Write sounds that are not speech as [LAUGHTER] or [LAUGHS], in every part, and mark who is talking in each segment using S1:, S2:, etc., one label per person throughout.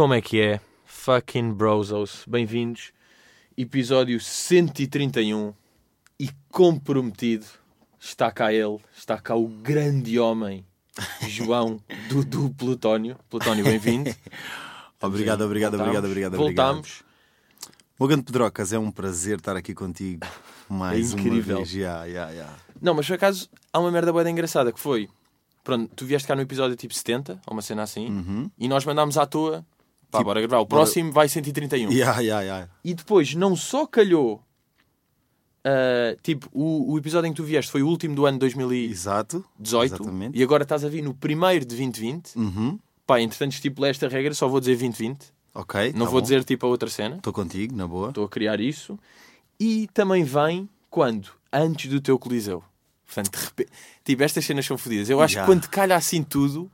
S1: Como é que é? Fucking brosos. Bem-vindos. Episódio 131 e comprometido. Está cá ele, está cá o grande homem, João do, do Plutónio. Plutónio, bem-vindo. [LAUGHS]
S2: Obrigado, obrigado, obrigado, obrigado.
S1: Voltámos.
S2: Morgan Pedrocas, é um prazer estar aqui contigo mais
S1: É incrível.
S2: uma vez. Yeah, yeah, yeah.
S1: Não, mas por acaso há uma merda boa engraçada que foi. Pronto, tu vieste cá no episódio tipo 70, ou uma cena assim,
S2: Uhum.
S1: e nós mandámos à toa. Pá,
S2: Tipo,
S1: bora gravar. O
S2: bora-
S1: próximo vai 131.
S2: Yeah, yeah, yeah.
S1: E depois não só calhou. ah, tipo, o, o episódio em que tu vieste foi o último do ano 2018
S2: Exato. Exatamente.
S1: e agora estás a vir no primeiro de 2020.
S2: Uhum.
S1: Pá, entretanto estipulei esta regra, só vou dizer 2020.
S2: Ok.
S1: Não
S2: tá
S1: vou
S2: bom.
S1: dizer tipo a outra cena.
S2: Estou contigo, na boa.
S1: Estou a criar isso. E também vem quando? Antes do teu Coliseu. Portanto, de repente, tipo, estas cenas são fodidas. Eu acho
S2: Já.
S1: que quando calha assim tudo,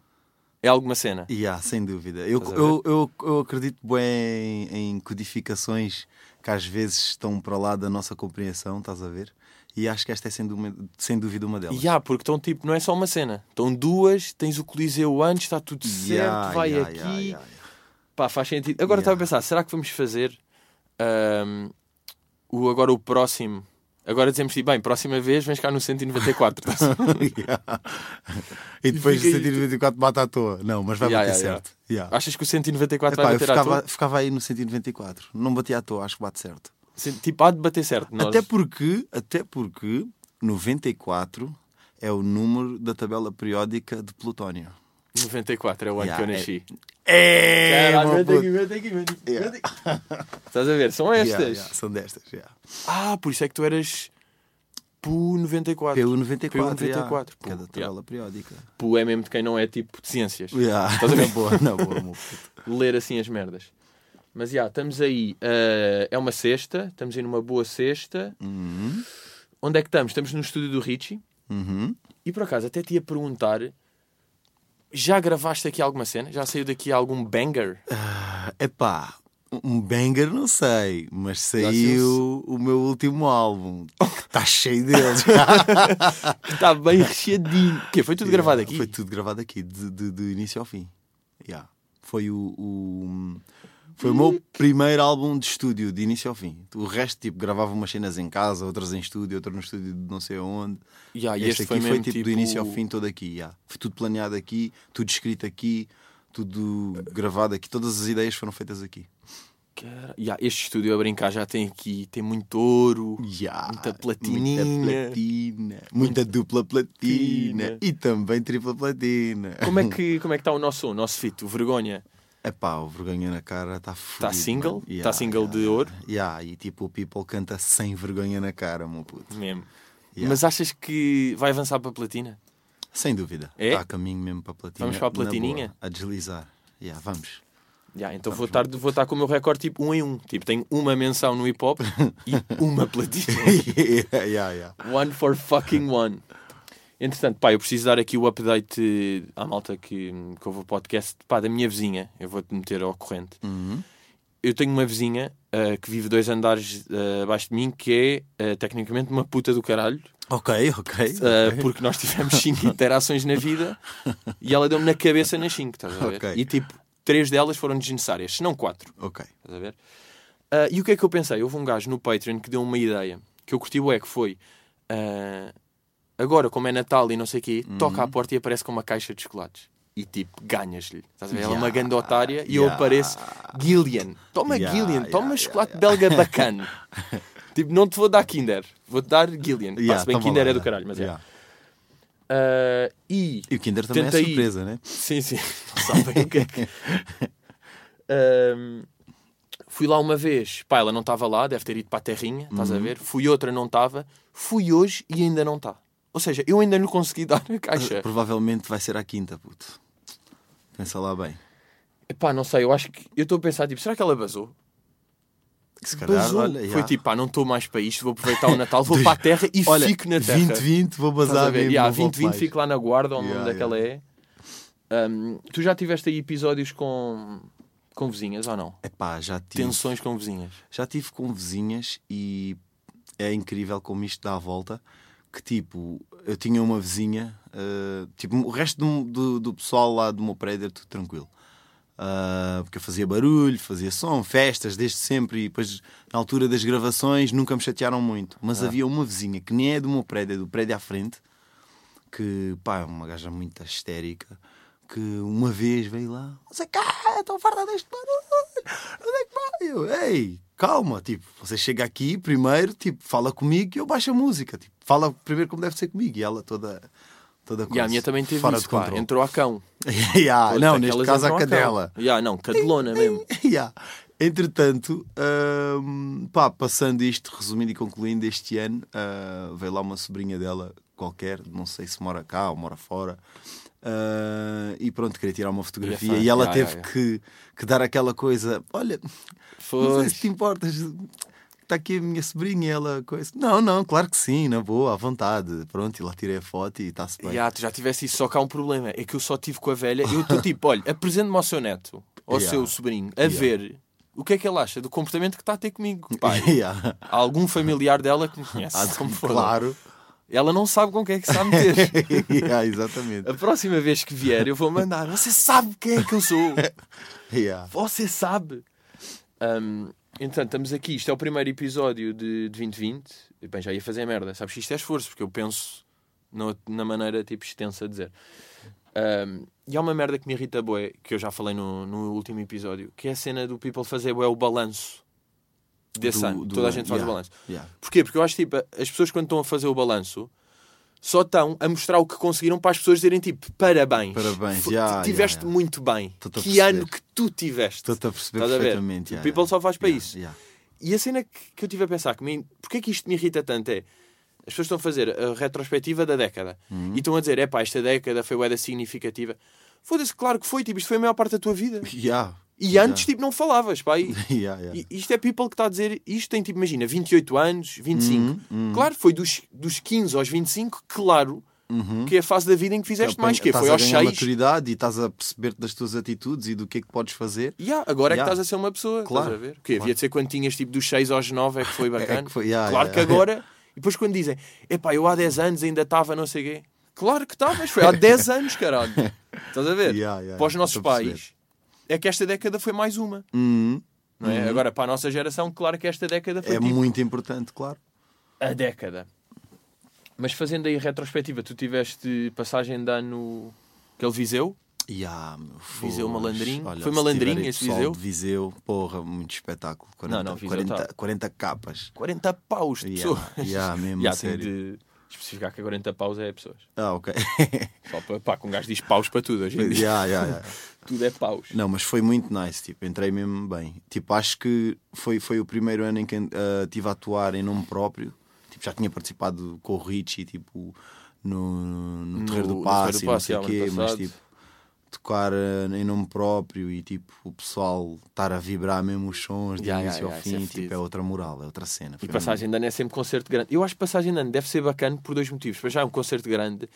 S1: é alguma cena.
S2: Yeah, sem dúvida. Eu, eu, eu, eu acredito bem em, em codificações que às vezes estão para lá da nossa compreensão, estás a ver? E acho que esta é sem dúvida, sem dúvida uma delas.
S1: E há, porque estão tipo, não é só uma cena. Estão duas, tens o Coliseu antes, está tudo certo,
S2: Yeah,
S1: vai
S2: yeah,
S1: aqui.
S2: yeah, yeah, yeah.
S1: Pá, faz sentido. Agora
S2: Yeah.
S1: estava a pensar, será que vamos fazer ahm, o, agora o próximo? Agora dizemos tipo, bem, próxima vez vens cá no 194.
S2: Yeah. [LAUGHS] E depois de
S1: fica aí-
S2: 124 bate à toa. Não, mas vai
S1: Yeah,
S2: bater
S1: yeah,
S2: certo. Yeah.
S1: Achas que o 194
S2: Epá,
S1: vai bater à
S2: ficava,
S1: toa?
S2: ficava aí no 194. Não batia à toa, acho que bate certo.
S1: Tipo, há de bater certo. Nós...
S2: Até porque, até porque 94 é o número da tabela periódica de Plutónio.
S1: 94 é o ano
S2: Yeah,
S1: que eu
S2: é-
S1: nasci.
S2: É,
S1: Caralho,
S2: meu
S1: vem aqui, vem aqui, vem aqui,
S2: Yeah. [LAUGHS]
S1: Estás a ver? São estas.
S2: Yeah, yeah, são destas. Yeah.
S1: Ah, por isso é que tu eras PU 94.
S2: PU 94.
S1: PU 94.
S2: Yeah. Cada tabela periódica.
S1: PU é mesmo de quem não é tipo de ciências.
S2: Yeah.
S1: Estás a ver? [LAUGHS]
S2: Boa, na boa, meu puto.
S1: ler assim as merdas. Mas já, estamos aí. eh, é uma sexta, estamos aí numa boa sexta.
S2: Uhum.
S1: Onde é que estamos? Estamos no estúdio do Richie.
S2: Uhum.
S1: E por acaso, até te ia perguntar: já gravaste aqui alguma cena? Já saiu daqui algum banger?
S2: Ah, Epá, um banger não sei, mas
S1: saiu-
S2: o meu último álbum. Está cheio deles. [LAUGHS]
S1: Está bem recheadinho. O quê? Foi tudo gravado aqui?
S2: Foi tudo gravado aqui, de, de- de início ao fim. Yeah. Foi o, o- foi o meu primeiro álbum de estúdio, de início ao fim. O resto, tipo, gravava umas cenas em casa, outras em estúdio, outras no estúdio de não sei aonde.
S1: Ya, e
S2: este,
S1: este foi
S2: aqui
S1: mesmo
S2: foi tipo,
S1: tipo
S2: do início ao fim todo aqui. yeah. Foi tudo planeado aqui, tudo escrito aqui, tudo gravado aqui. Todas as ideias foram feitas aqui.
S1: Cara, ya, este estúdio a brincar já tem aqui, tem muito ouro.
S2: Yeah,
S1: Muita platininha.
S2: Muita platina. Muita dupla platina.
S1: platina.
S2: E também tripla platina.
S1: Como é que [LAUGHS] como é que está o nosso o nosso fit, o Vergonha?
S2: Epá, o vergonha na cara está
S1: Tá single? Tá single de ouro?
S2: Yeah, e tipo o People canta sem vergonha na cara, meu puto.
S1: Mesmo.
S2: Yeah.
S1: Mas achas que vai avançar para a platina?
S2: Sem dúvida.
S1: É?
S2: Está a caminho mesmo para a platina.
S1: Vamos para a platininha?
S2: boa, a deslizar. Yeah, vamos.
S1: Ya, então vou estar, vou estar com o meu recorde tipo um em um. Tipo, tenho uma menção no hip hop [LAUGHS] e uma platina. [LAUGHS]
S2: yeah, yeah, yeah.
S1: One for fucking one. Entretanto, pá, eu preciso dar aqui o update à malta que, que ouve o podcast pá, da minha vizinha. Eu vou-te meter ao corrente.
S2: Uhum.
S1: Eu tenho uma vizinha ah, que vive dois andares ah, abaixo de mim que é ah, tecnicamente uma puta do caralho.
S2: Ok, ok.
S1: ah,
S2: ok.
S1: porque nós tivemos cinco [LAUGHS] interações na vida e ela deu-me na cabeça nas cinco, estás a ver?
S2: Ok.
S1: E tipo, três delas foram desnecessárias, se não quatro.
S2: Ok.
S1: Estás a ver? E o que é que eu pensei? Houve um gajo no Patreon que deu uma ideia que eu curti é que foi ah, agora, como é Natal e não sei o quê,
S2: Uhum.
S1: toca à porta e aparece com uma caixa de chocolates. E tipo, ganhas-lhe. Estás a ver? Ela é uma grande otária e eu apareço Gillian. Toma Gillian, toma chocolate belga [LAUGHS] bacana. tipo, não te vou dar Kinder, vou-te dar Gillian.
S2: Yeah,
S1: Pá, se bem Kinder
S2: lá,
S1: é do caralho, mas é. Ah, e
S2: E o Kinder também é surpresa, né?
S1: Sim, sim. [LAUGHS] Não sabem o que é que. [LAUGHS] Ahm, fui lá uma vez, pá, ela não estava lá, deve ter ido para a terrinha, estás
S2: Uhum.
S1: a ver? Fui outra, não estava. Fui hoje e ainda não está. Ou seja, eu ainda não consegui dar a caixa.
S2: Provavelmente vai ser à quinta, puto. Pensa lá bem.
S1: Epá, não sei, eu acho que. Eu estou a pensar, tipo, será que ela basou?
S2: Se calhar,
S1: Basou.
S2: olha,
S1: Foi
S2: yeah.
S1: tipo, pá, não estou mais para isto, vou aproveitar o [LAUGHS] Natal, vou para a terra e [LAUGHS]
S2: Olha,
S1: fico na terra.
S2: 2020 vou bazar mesmo.
S1: Yeah,
S2: não volto
S1: 2020
S2: mais.
S1: fico lá na guarda, onde
S2: Yeah,
S1: é que ela é. Ahm, tu já tiveste aí episódios com, com vizinhas ou não?
S2: Epá, já tive,
S1: Tensões com vizinhas.
S2: já tive com vizinhas e é incrível como isto dá a volta. Que tipo, eu tinha uma vizinha, eh, tipo, o resto do, do, do pessoal lá do meu prédio era tudo tranquilo. ah, porque eu fazia barulho, fazia som, festas desde sempre. E depois, na altura das gravações, nunca me chatearam muito. Mas
S1: Ah.
S2: havia uma vizinha que nem é do meu prédio, é do prédio à frente, que pá, é uma gaja muito histérica. Que uma vez veio lá, você cá, estou farta deste barulho, onde é que vai? Eu, ei, calma, tipo, você chega aqui primeiro, tipo, fala comigo e eu baixo a música, tipo, fala primeiro como deve ser comigo. E ela toda, toda
S1: E a minha também teve
S2: fora
S1: isso, pá. Entrou a cão. [LAUGHS]
S2: Yeah, não, neste caso a
S1: entram a
S2: cadela.
S1: Yeah, não, cadelona mesmo. [LAUGHS]
S2: Yeah. Entretanto, hum, pá, passando isto, resumindo e concluindo, este ano ah, veio lá uma sobrinha dela qualquer, não sei se mora cá ou mora fora, ah, e pronto, queria tirar uma fotografia.
S1: fã.
S2: E ela
S1: Yeah,
S2: teve
S1: yeah,
S2: Que, que dar aquela coisa: olha, não sei
S1: Foi.
S2: se te importas, está aqui a minha sobrinha, ela coisa. Não, não, claro que sim, na boa, à vontade. Pronto, e lá tirei a foto e está-se bem.
S1: Yeah, tu já tivesse isso, só que há um problema. É que eu só tive com a velha. Eu estou tipo, olha, apresente-me ao seu neto, ao
S2: Yeah.
S1: seu sobrinho, a
S2: Yeah.
S1: ver o que é que ele acha do comportamento que está a ter comigo. Pai, [LAUGHS]
S2: Yeah.
S1: há algum familiar dela que me conhece. Como for.
S2: claro.
S1: Ela não sabe com quem é que está a meter. [LAUGHS]
S2: yeah, exatamente.
S1: A próxima vez que vier, eu vou mandar. Você sabe quem é que eu sou. [LAUGHS]
S2: Yeah.
S1: Você sabe. Então, estamos aqui. Isto é o primeiro episódio de, de 2020. E, bem, já ia fazer merda. Sabes que isto é esforço, porque eu penso na, na maneira tipo extensa de dizer. Hum, e há uma merda que me irrita bué, que eu já falei no, no último episódio, que é a cena do people fazer bué o balanço desse
S2: Do-
S1: ano.
S2: do
S1: Toda a gente faz
S2: yeah,
S1: o balanço.
S2: yeah.
S1: Porquê? Porque eu acho tipo, as pessoas quando estão a fazer o balanço só estão a mostrar o que conseguiram para as pessoas dizerem tipo parabéns.
S2: Parabéns, já,
S1: tiveste
S2: já.
S1: muito bem. Que ano que tu tiveste.
S2: Estou-te a perceber
S1: Estás a ver?
S2: perfeitamente.
S1: O
S2: yeah,
S1: people
S2: yeah.
S1: só faz para
S2: Yeah,
S1: isso.
S2: yeah.
S1: E a cena que, que eu tive a pensar, que me, porque é que isto me irrita tanto é as pessoas estão a fazer a retrospectiva da década
S2: Uhum.
S1: e estão a dizer, é pá, esta década foi da significativa. Foda-se, claro que foi, tipo, isto foi a maior parte da tua vida. [LAUGHS]
S2: Yeah.
S1: E
S2: Yeah.
S1: antes, tipo, não falavas, pá. E, [LAUGHS]
S2: Yeah, yeah.
S1: isto é people que está a dizer, isto tem, tipo, imagina, 28 anos, 25.
S2: Uhum, uhum.
S1: Claro, foi dos, dos 15 aos 25, claro, que é a fase da vida em que fizeste mais, que
S2: Estás
S1: foi
S2: a
S1: aos
S2: ganhar
S1: 6.
S2: maturidade e estás a perceber-te das tuas atitudes e do que é que podes fazer.
S1: Yeah, agora é que
S2: Yeah.
S1: estás a ser uma pessoa,
S2: Claro,
S1: estás a ver? Que havia de ser quando tinhas tipo dos 6 aos 9 é que foi [LAUGHS] bacana.
S2: que foi, yeah,
S1: claro
S2: yeah.
S1: que agora, e depois quando dizem, epá, eu há 10 anos ainda estava não sei o quê. Claro que estavas, foi há 10 [LAUGHS] anos, caralho. Estás a ver?
S2: Yeah, yeah,
S1: para os nossos
S2: a perceber.
S1: pais, é que esta década foi mais uma.
S2: Uhum.
S1: Não é? Agora, para a nossa geração, claro que esta década foi
S2: É
S1: tipo,
S2: muito importante, claro.
S1: a década. Mas fazendo aí a retrospectiva, tu tiveste passagem de ano aquele Viseu?
S2: Yeah, meu,
S1: Viseu malandrinho.
S2: Olha,
S1: Foi malandrinho esse Viseu?
S2: de Viseu, porra, muito espetáculo. 40,
S1: Não, não, Viseu
S2: 40,
S1: tá.
S2: 40 capas.
S1: 40 paus de
S2: Yeah,
S1: pessoas.
S2: yeah, mesmo, [LAUGHS]
S1: Yeah,
S2: sério.
S1: de especificar que a 40 paus é pessoas.
S2: Ah, ok. [LAUGHS]
S1: Só para, pá, que um gajo diz paus para tudo hoje em dia.
S2: yeah, yeah, yeah. [LAUGHS]
S1: Tudo é paus.
S2: Não, mas foi muito nice, tipo, entrei mesmo bem. Tipo, acho que foi, foi o primeiro ano em que ah, estive a atuar em nome próprio. Tipo, já tinha participado com o Richie, tipo, no, no,
S1: No-
S2: Terreiro do Passo e não sei o quê, mas tipo, tocar ah, em nome próprio e tipo, o pessoal estar a vibrar mesmo os sons de
S1: ya,
S2: início
S1: ya,
S2: ao
S1: isso é
S2: fim, tipo,
S1: fedido.
S2: é outra moral, é outra cena.
S1: E passagem de ano é sempre concerto grande. Eu acho que passagem de ano deve ser bacana por dois motivos. Para já é um concerto grande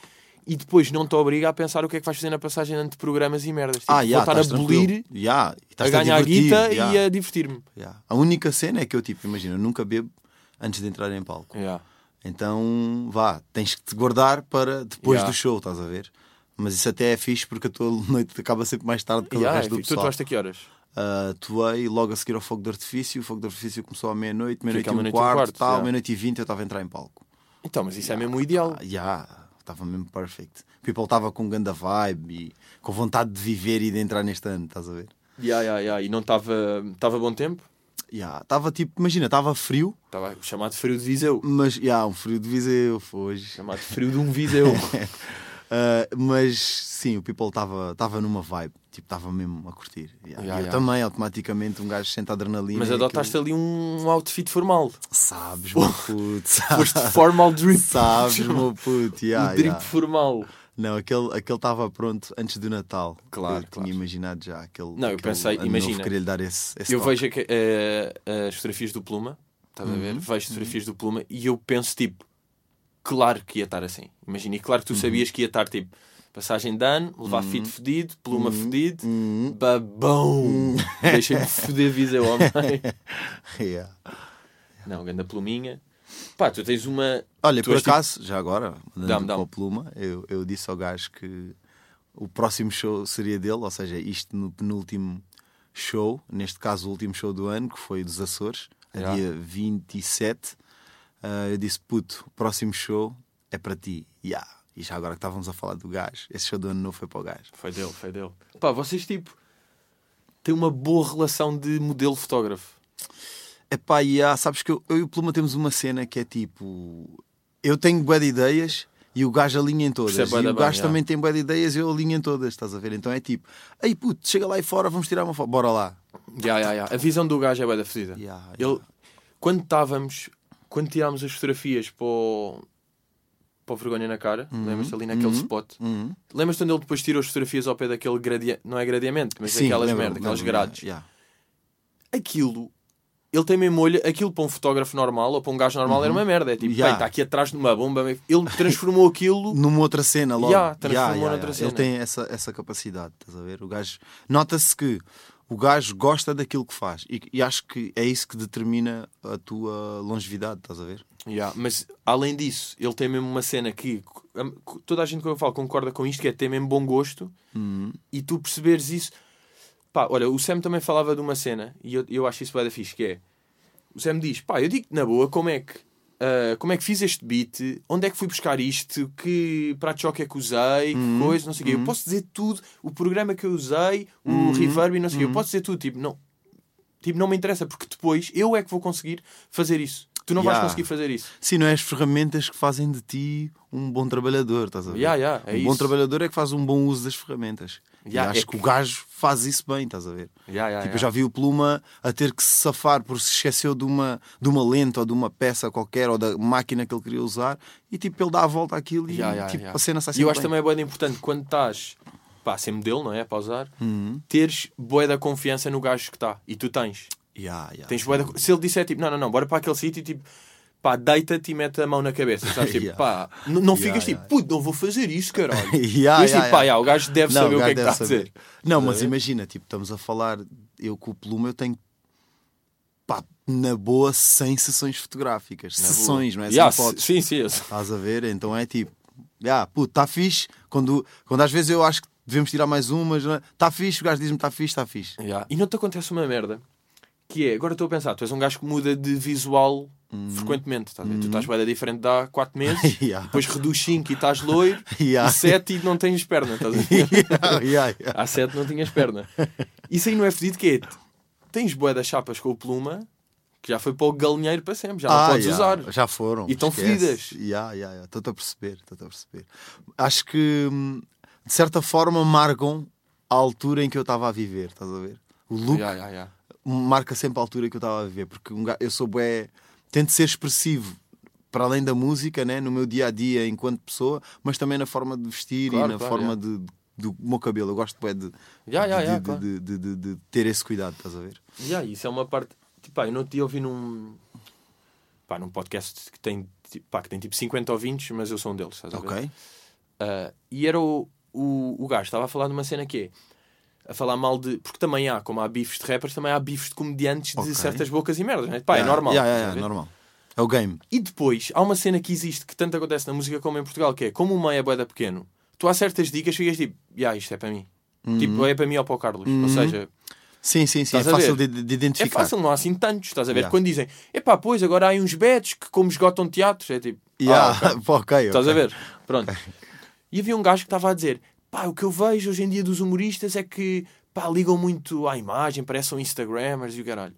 S1: e depois não te obriga a pensar o que é que vais fazer na passagem de programas e merdas. Tipo,
S2: Ah,
S1: vou
S2: yeah,
S1: estar a
S2: tranquilo. Yeah,
S1: a ganhar a guita
S2: yeah,
S1: e a divertir-me.
S2: yeah. A única cena é que eu, tipo, imagina, eu nunca bebo antes de entrar em palco.
S1: Yeah.
S2: Então, vá, tens que te guardar para depois
S1: Yeah.
S2: do show, estás a ver? Mas isso até é fixe porque a tua [LAUGHS] noite acaba sempre mais tarde que o
S1: Yeah,
S2: resto do
S1: tu, tu
S2: pessoal.
S1: vais a que horas?
S2: Uh, atuei logo a seguir ao fogo de artifício. O fogo de artifício começou à meia-noite, meia-noite e um quarto,
S1: quarto,
S2: tal,
S1: yeah.
S2: meia-noite e vinte eu estava a entrar em palco.
S1: Então, mas isso é mesmo o ideal.
S2: Ah, yeah, estava mesmo perfect. People estava com ganda vibe e com vontade de viver e de entrar neste ano, estás a ver?
S1: Yeah, yeah, yeah. E não estava estava bom tempo?
S2: Yeah, Estava tipo, imagina, estava frio,
S1: Estava o chamado frio de Viseu.
S2: mas yeah, um frio de Viseu foi hoje.
S1: Chamado frio de um Viseu. [LAUGHS]
S2: Uh, mas sim, o people estava numa vibe, tipo, estava mesmo a curtir. Yeah.
S1: Yeah,
S2: E eu
S1: yeah.
S2: também, automaticamente, um gajo sente adrenalina.
S1: Mas adotaste
S2: aquilo-
S1: ali um outfit formal.
S2: Sabes, meu [LAUGHS] puto,
S1: Foste
S2: sabes,
S1: formal drip.
S2: sabes meu [LAUGHS] puto. Yeah,
S1: o drip formal.
S2: Não, aquele aquele estava pronto antes do Natal.
S1: Claro,
S2: Eu
S1: claro.
S2: tinha imaginado já aquele.
S1: Não, eu
S2: aquele
S1: pensei, imagina,
S2: novo, Queria-lhe dar esse, esse
S1: Eu
S2: toque.
S1: vejo aqui, eh, as fotografias do Pluma, estás a
S2: Uhum.
S1: ver? Vejo fotografias do Pluma e eu penso tipo, claro que ia estar assim. Imagina, e claro que
S2: Uhum.
S1: tu sabias que ia estar tipo, passagem de ano, levar fit fedido, Pluma fedido,
S2: Uhum.
S1: babão. [LAUGHS] Deixa-me foder Viseu ao meio.
S2: Yeah.
S1: Não, ganda pluminha. Pá, tu tens uma.
S2: Olha,
S1: Tu
S2: por
S1: tipo-
S2: acaso, já agora,
S1: Dá-me,
S2: a pluma, eu, eu disse ao gajo que o próximo show seria dele, ou seja, isto no penúltimo show, neste caso o último show do ano, que foi dos Açores, a
S1: Yeah.
S2: dia 27. Ah, eu disse: Puto, o próximo show é para ti. Yeah. E já agora que estávamos a falar do gajo, esse show do ano novo foi para o gajo.
S1: Foi dele, foi dele. Pá, vocês tipo têm uma boa relação de modelo-fotógrafo.
S2: Epá, e há, sabes que eu, eu e o Pluma temos uma cena que é tipo: eu tenho de ideias e o gajo alinha em todas.
S1: Percebe bué
S2: E o
S1: bem,
S2: gajo
S1: já.
S2: também tem bué de ideias e eu alinho em todas, estás a ver? Então é tipo: ei puto, chega lá e fora, vamos tirar uma foto, bora lá.
S1: Ya, ya, ya. A visão do gajo é bem da fedida.
S2: Yeah,
S1: Ele,
S2: yeah.
S1: quando estávamos, quando tirámos as fotografias para o, para o vergonha na cara, lembras-te ali naquele spot?
S2: Uhum.
S1: Lembras-te quando ele depois tirou as fotografias ao pé daquele gradiente, não é gradiamento, mas
S2: Sim,
S1: daquelas
S2: lembro-me,
S1: merda, aquelas grades.
S2: yeah.
S1: Aquilo, ele tem mesmo olho, aquilo para um fotógrafo normal ou para um gajo normal era uma merda. É tipo,
S2: Yeah.
S1: está aqui atrás de uma bomba. Ele transformou aquilo. [LAUGHS]
S2: Numa outra cena logo.
S1: Yeah, transformou noutra cena.
S2: Ele tem essa, essa capacidade, estás a ver? O gajo. Nota-se que o gajo gosta daquilo que faz e, e acho que é isso que determina a tua longevidade, estás a ver?
S1: Yeah, mas além disso, ele tem mesmo uma cena que toda a gente que eu falo concorda com isto, que é ter mesmo bom gosto e tu perceberes isso. Pá, olha, o Sam também falava de uma cena e eu, eu acho isso bem da fixe, que é o Sam diz, pá, eu digo na boa como é que ah, como é que fiz este beat, onde é que fui buscar isto, que prato choque é que usei, que coisa, não sei o quê. Eu posso dizer tudo, o programa que eu usei, o reverb e não sei o quê. Eu posso dizer tudo, tipo, não, tipo, não me interessa, porque depois eu é que vou conseguir fazer isso. Tu não vais
S2: Yeah.
S1: conseguir fazer isso.
S2: Sim, não é as ferramentas que fazem de ti um bom trabalhador, estás a ver?
S1: Yeah, yeah, é
S2: um bom
S1: isso.
S2: trabalhador é que faz um bom uso das ferramentas.
S1: Yeah,
S2: e acho
S1: é
S2: que o gajo faz isso bem, estás a ver?
S1: Yeah, yeah,
S2: tipo, eu já vi o Pluma a ter que se safar por se esqueceu de uma, de uma lente ou de uma peça qualquer ou da máquina que ele queria usar e tipo, ele dá a volta àquilo e tipo, a cena sai
S1: E eu
S2: sempre
S1: acho
S2: bem.
S1: também é bem importante quando estás pá, sem modelo, não é? Para usar,
S2: Uhum.
S1: teres boa da confiança no gajo que está. E tu tens.
S2: Yeah, yeah.
S1: tens bué da... Se ele disser tipo, não, não, não, bora para aquele sítio, tipo, pá, deita-te e mete a mão na cabeça. Sabes? Tipo, [LAUGHS]
S2: Yeah.
S1: pá, n- não
S2: Yeah,
S1: ficas
S2: yeah.
S1: tipo, puto, não vou fazer isso, caralho. [LAUGHS]
S2: Yeah,
S1: Mas tipo,
S2: yeah,
S1: pá,
S2: yeah.
S1: yeah, o gajo deve
S2: Não,
S1: saber o que
S2: gajo
S1: é que está a dizer.
S2: Não, mas
S1: ver?
S2: imagina, tipo, estamos a falar, eu com o Pluma eu tenho pá, na boa 100 sessões fotográficas.
S1: Na boa.
S2: Sessões, não é?
S1: Yeah,
S2: Sem fotos.
S1: sim, sim.
S2: Estás a ver? Então é tipo, ah, puto, está fixe. Quando, quando às vezes eu acho que devemos tirar mais umas, está fixe, o gajo diz-me está fixe, está fixe.
S1: Yeah. E não te acontece uma merda que é, agora estou a pensar, tu és um gajo que muda de visual
S2: Uhum.
S1: frequentemente? Tu estás bem diferente de há 4 meses, [LAUGHS]
S2: Yeah.
S1: depois reduz 5 e estás loiro, [LAUGHS]
S2: Yeah.
S1: e 7 e não tens perna, estás? [LAUGHS]
S2: Yeah, yeah.
S1: Há 7 não tinhas perna. Isso aí não é fedido que é, tens bué das chapas com o pluma, que já foi para o galinheiro para sempre, já não
S2: Ah,
S1: podes
S2: yeah,
S1: usar.
S2: Já foram.
S1: E estão fedidas.
S2: Estou-te a perceber, estou-te a perceber. Acho que hum, de certa forma marcam a altura em que eu estava a viver, estás a ver? O look. Marca sempre a altura que eu estava a viver, porque um ga- eu sou bué, tento ser expressivo para além da música, né? no meu dia a dia enquanto pessoa, mas também na forma de vestir
S1: Claro,
S2: e na
S1: claro,
S2: forma
S1: yeah.
S2: de, do meu cabelo. Eu gosto bué de,
S1: Yeah,
S2: de,
S1: yeah,
S2: de-
S1: claro.
S2: de- de- de- de ter esse cuidado, estás a ver?
S1: Yeah, isso é uma parte. Tipo, pá, eu não te ouvi num. Pá, num podcast que tem, tipo, pá, que tem tipo 50 ouvintes, mas eu sou um deles, estás a ver?
S2: Ok?
S1: Ah, e era o, o, o gajo, estava a falar de uma cena que é a falar mal de. Porque também há, como há bifes de rappers, também há bifes de comediantes
S2: Ok.
S1: de certas bocas e merdas, né? Pá, é
S2: Yeah,
S1: normal.
S2: yeah, yeah,
S1: ver?
S2: normal. É o game.
S1: E depois há uma cena que existe que tanto acontece na música como em Portugal, que é como o meio é boeda pequeno, tu há certas dicas que ficas tipo, yeah, isto é para mim. Tipo, é para mim ou para o Carlos. Ou seja,
S2: Sim, sim, sim. É fácil de, de
S1: é
S2: identificar.
S1: fácil, não há assim tantos, estás a ver?
S2: Yeah.
S1: Quando dizem, epá, pois agora há uns bets que como esgotam teatros, é tipo,
S2: Yeah,
S1: ah, ok.
S2: pá, [LAUGHS] ok,
S1: Estás a ver? Pronto. [LAUGHS] E havia um gajo que estava a dizer: pá, o que eu vejo hoje em dia dos humoristas é que pá, ligam muito à imagem, parecem Instagrammers e o caralho.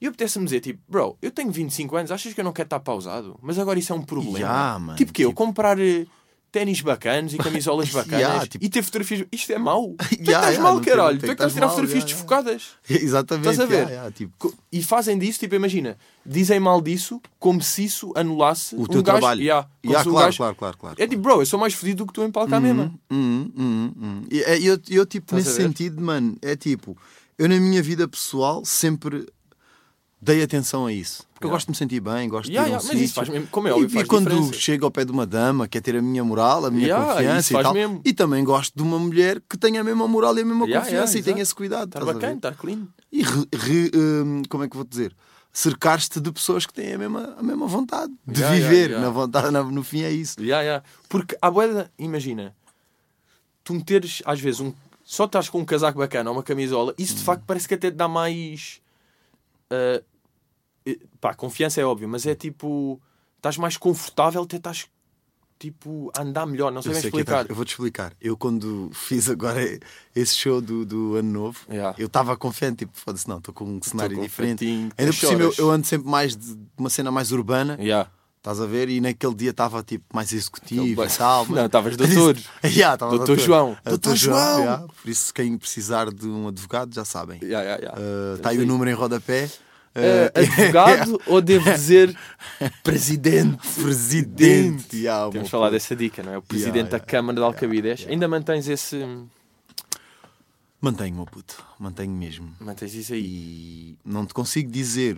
S1: E eu apetece-me dizer, tipo, bro, eu tenho 25 anos, achas que eu não quero estar pausado? Mas agora isso é um problema.
S2: Ya, mano,
S1: tipo que eu
S2: tipo-
S1: comprar eh, ténis bacanas e camisolas [LAUGHS] bacanas
S2: Ya, tipo-
S1: e ter fotografias. Isto é mau. [LAUGHS] Tu é que
S2: Ya,
S1: estás
S2: ya,
S1: mal, caralho. Tu é que estás a tirar fotografias desfocadas. [LAUGHS]
S2: Exatamente.
S1: Estás a ver?
S2: yeah, yeah, tipo,
S1: E fazem disso, tipo, imagina, dizem mal disso como se isso anulasse
S2: o
S1: um
S2: teu
S1: gajo,
S2: trabalho.
S1: Yeah,
S2: Yeah,
S1: se um
S2: claro,
S1: gajo-
S2: claro, claro, claro.
S1: É tipo, bro, eu sou mais fodido do que tu em palco à mesma.
S2: Hum, hum, hum. E é- eu, eu, tipo,
S1: Estás
S2: nesse sentido, mano, é tipo, eu na minha vida pessoal sempre dei atenção a isso. Porque eu
S1: Yeah.
S2: gosto de me sentir bem, gosto
S1: Yeah,
S2: de ir um
S1: yeah, mas isso
S2: sítio.
S1: faz mesmo- como é óbvio,
S2: e, e quando
S1: diferença.
S2: chego ao pé de uma dama, quer ter a minha moral, a minha
S1: Yeah,
S2: confiança e tal.
S1: mesmo.
S2: E também gosto de uma mulher que tenha a mesma moral e a mesma
S1: Yeah,
S2: confiança
S1: yeah,
S2: e tenha esse cuidado.
S1: Está
S2: a ver?
S1: bacana, está clean.
S2: E re- re- hum, como é que vou dizer? Cercar-te de pessoas que têm a mesma, a mesma vontade de
S1: Yeah, yeah,
S2: viver.
S1: yeah.
S2: Na vontade, na- no fim é isso.
S1: Yeah, yeah. Porque a boeda, imagina, tu meteres, às vezes, um, só estás com um casaco bacana ou uma camisola, isso de
S2: Hum.
S1: facto parece que até te dá mais. eh, pá, confiança é óbvio, mas é tipo. Estás mais confortável, até estás tipo a andar melhor, não sei
S2: Eu
S1: bem
S2: sei que
S1: explicar.
S2: é- eu vou-te explicar. Eu, quando fiz agora esse show do, do Ano Novo,
S1: Yeah.
S2: eu estava confiante, tipo, foda-se, não, estou com um cenário diferente. Ainda por cima, eu, eu ando sempre mais de uma cena mais urbana,
S1: Yeah.
S2: estás a ver? E naquele dia estava tipo mais executivo e tal. [LAUGHS]
S1: Não, estavas [LAUGHS] doutor. [LAUGHS]
S2: yeah, estava
S1: Doutor João. Doutor João.
S2: yeah. Por isso, quem precisar de um advogado, já sabem.
S1: Yeah, yeah, yeah.
S2: Uh, Está aí o número em rodapé. Uh, [LAUGHS]
S1: advogado ou devo [LAUGHS] dizer presidente?
S2: Presidente. Yeah,
S1: Temos falado dessa dica, não é? O presidente
S2: Yeah,
S1: da
S2: yeah,
S1: Câmara de Alcabidez. Ainda mantens esse.
S2: Mantenho, meu puto. Mantenho mesmo.
S1: Mantens isso aí.
S2: E não te consigo dizer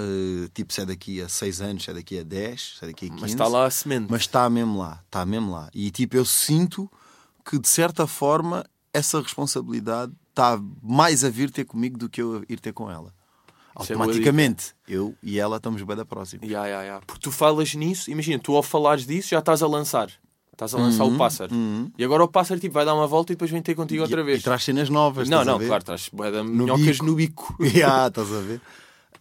S2: uh, tipo se é daqui a 6 anos, se é daqui a 10, se é daqui a 15.
S1: Mas está lá a semente.
S2: Mas está mesmo lá, está mesmo lá. E tipo, eu sinto que de certa forma essa responsabilidade está mais a vir ter comigo do que eu a ir ter com ela.
S1: É
S2: Automaticamente, eu e ela estamos bem da próxima.
S1: Ya, ya, ya. Porque tu falas nisso, imagina, tu ao falares disso já estás a lançar. Estás a lançar
S2: Uhum,
S1: o pássaro. E agora o pássaro tipo, vai dar uma volta e depois vem ter contigo outra vez.
S2: e traz cenas novas.
S1: não, não, claro, traz minhocas
S2: bico.
S1: no bico. [LAUGHS]
S2: Já, estás a ver?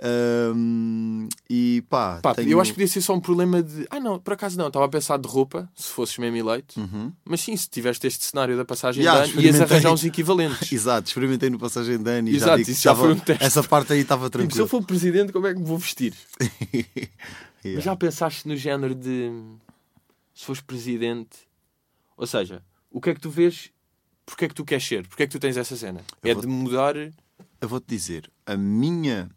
S2: Ahm, e pá,
S1: Pá,
S2: tenho-
S1: Eu acho que podia ser só um problema de. Ah, não, por acaso não, estava a pensar de roupa, se fosses mesmo eleito.
S2: Uhum.
S1: Mas sim, se tiveste este cenário da passagem
S2: Ya,
S1: de ano, ias arranjar uns equivalentes. [LAUGHS]
S2: Exato, experimentei no passagem de ano e já
S1: Exato,
S2: digo que
S1: isso já foi um teste.
S2: Essa parte aí estava
S1: Tipo, se eu for presidente, como é que me vou vestir? [LAUGHS]
S2: Yeah.
S1: Mas já pensaste no género de se fores presidente, ou seja, o que é que tu vês? Porque é que tu queres ser? Porque é que tu tens essa cena?
S2: Eu
S1: é
S2: vou-
S1: de mudar.
S2: Eu vou-te dizer, a minha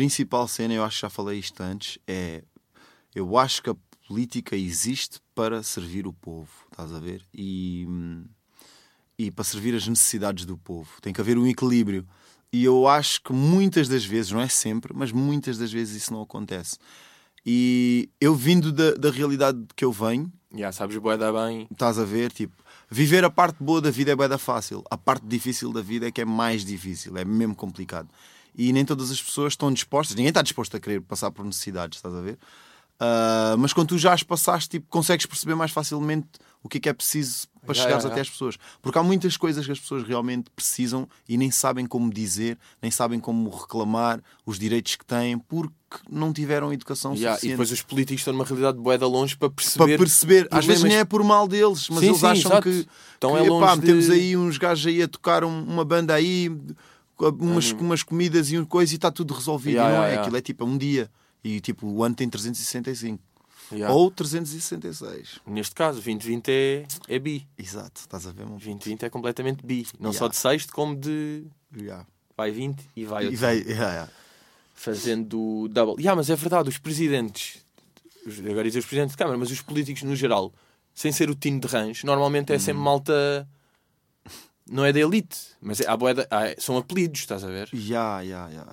S2: principal cena, eu acho que já falei isto antes, é eu acho que a política existe para servir o povo, estás a ver? E, e para servir as necessidades do povo. Tem que haver um equilíbrio. E eu acho que muitas das vezes, não é sempre, mas muitas das vezes isso não acontece. E eu vindo da, da realidade que eu venho,
S1: Já sabes, boé dá bem.
S2: Estás a ver? Tipo, viver a parte boa da vida é bem fácil. A parte difícil da vida é que é mais difícil, é mesmo complicado. E nem todas as pessoas estão dispostas, ninguém está disposto a querer passar por necessidades, estás a ver? Ah, mas quando tu já as passaste, tipo, consegues perceber mais facilmente o que é que é preciso para
S1: Já,
S2: chegares
S1: já,
S2: até
S1: já.
S2: às pessoas. Porque há muitas coisas que as pessoas realmente precisam e nem sabem como dizer, nem sabem como reclamar os direitos que têm, porque não tiveram educação
S1: e
S2: suficiente
S1: depois os políticos estão numa realidade boé da longe para
S2: para
S1: perceber.
S2: perceber. Às vezes nem é por mal deles, mas
S1: Sim,
S2: eles
S1: sim,
S2: acham
S1: exato.
S2: que,
S1: Então
S2: que
S1: é longe
S2: epá,
S1: de-
S2: temos aí uns gajos aí a tocar um- uma banda aí, umas, com umas comidas e uma coisa e está tudo resolvido.
S1: Ya,
S2: e não é,
S1: ya.
S2: aquilo é tipo um dia. E tipo, o ano tem 365.
S1: Já.
S2: Ou 366.
S1: Neste caso, 2020 é, é bi.
S2: Exato, estás a ver, meu?
S1: 2020 é completamente bi. Não
S2: Já.
S1: só de sexto, como de.
S2: Ya.
S1: Vai 20 e vai
S2: E vai,
S1: fazendo double. Yeah, mas é verdade, os presidentes, agora dizer os presidentes de Câmara, mas os políticos no geral, sem ser o tino de rãs, normalmente é
S2: Hum.
S1: sempre malta. Não é da elite, mas é, há bué da- há- são apelidos, estás a ver?
S2: Ya, ya, ya,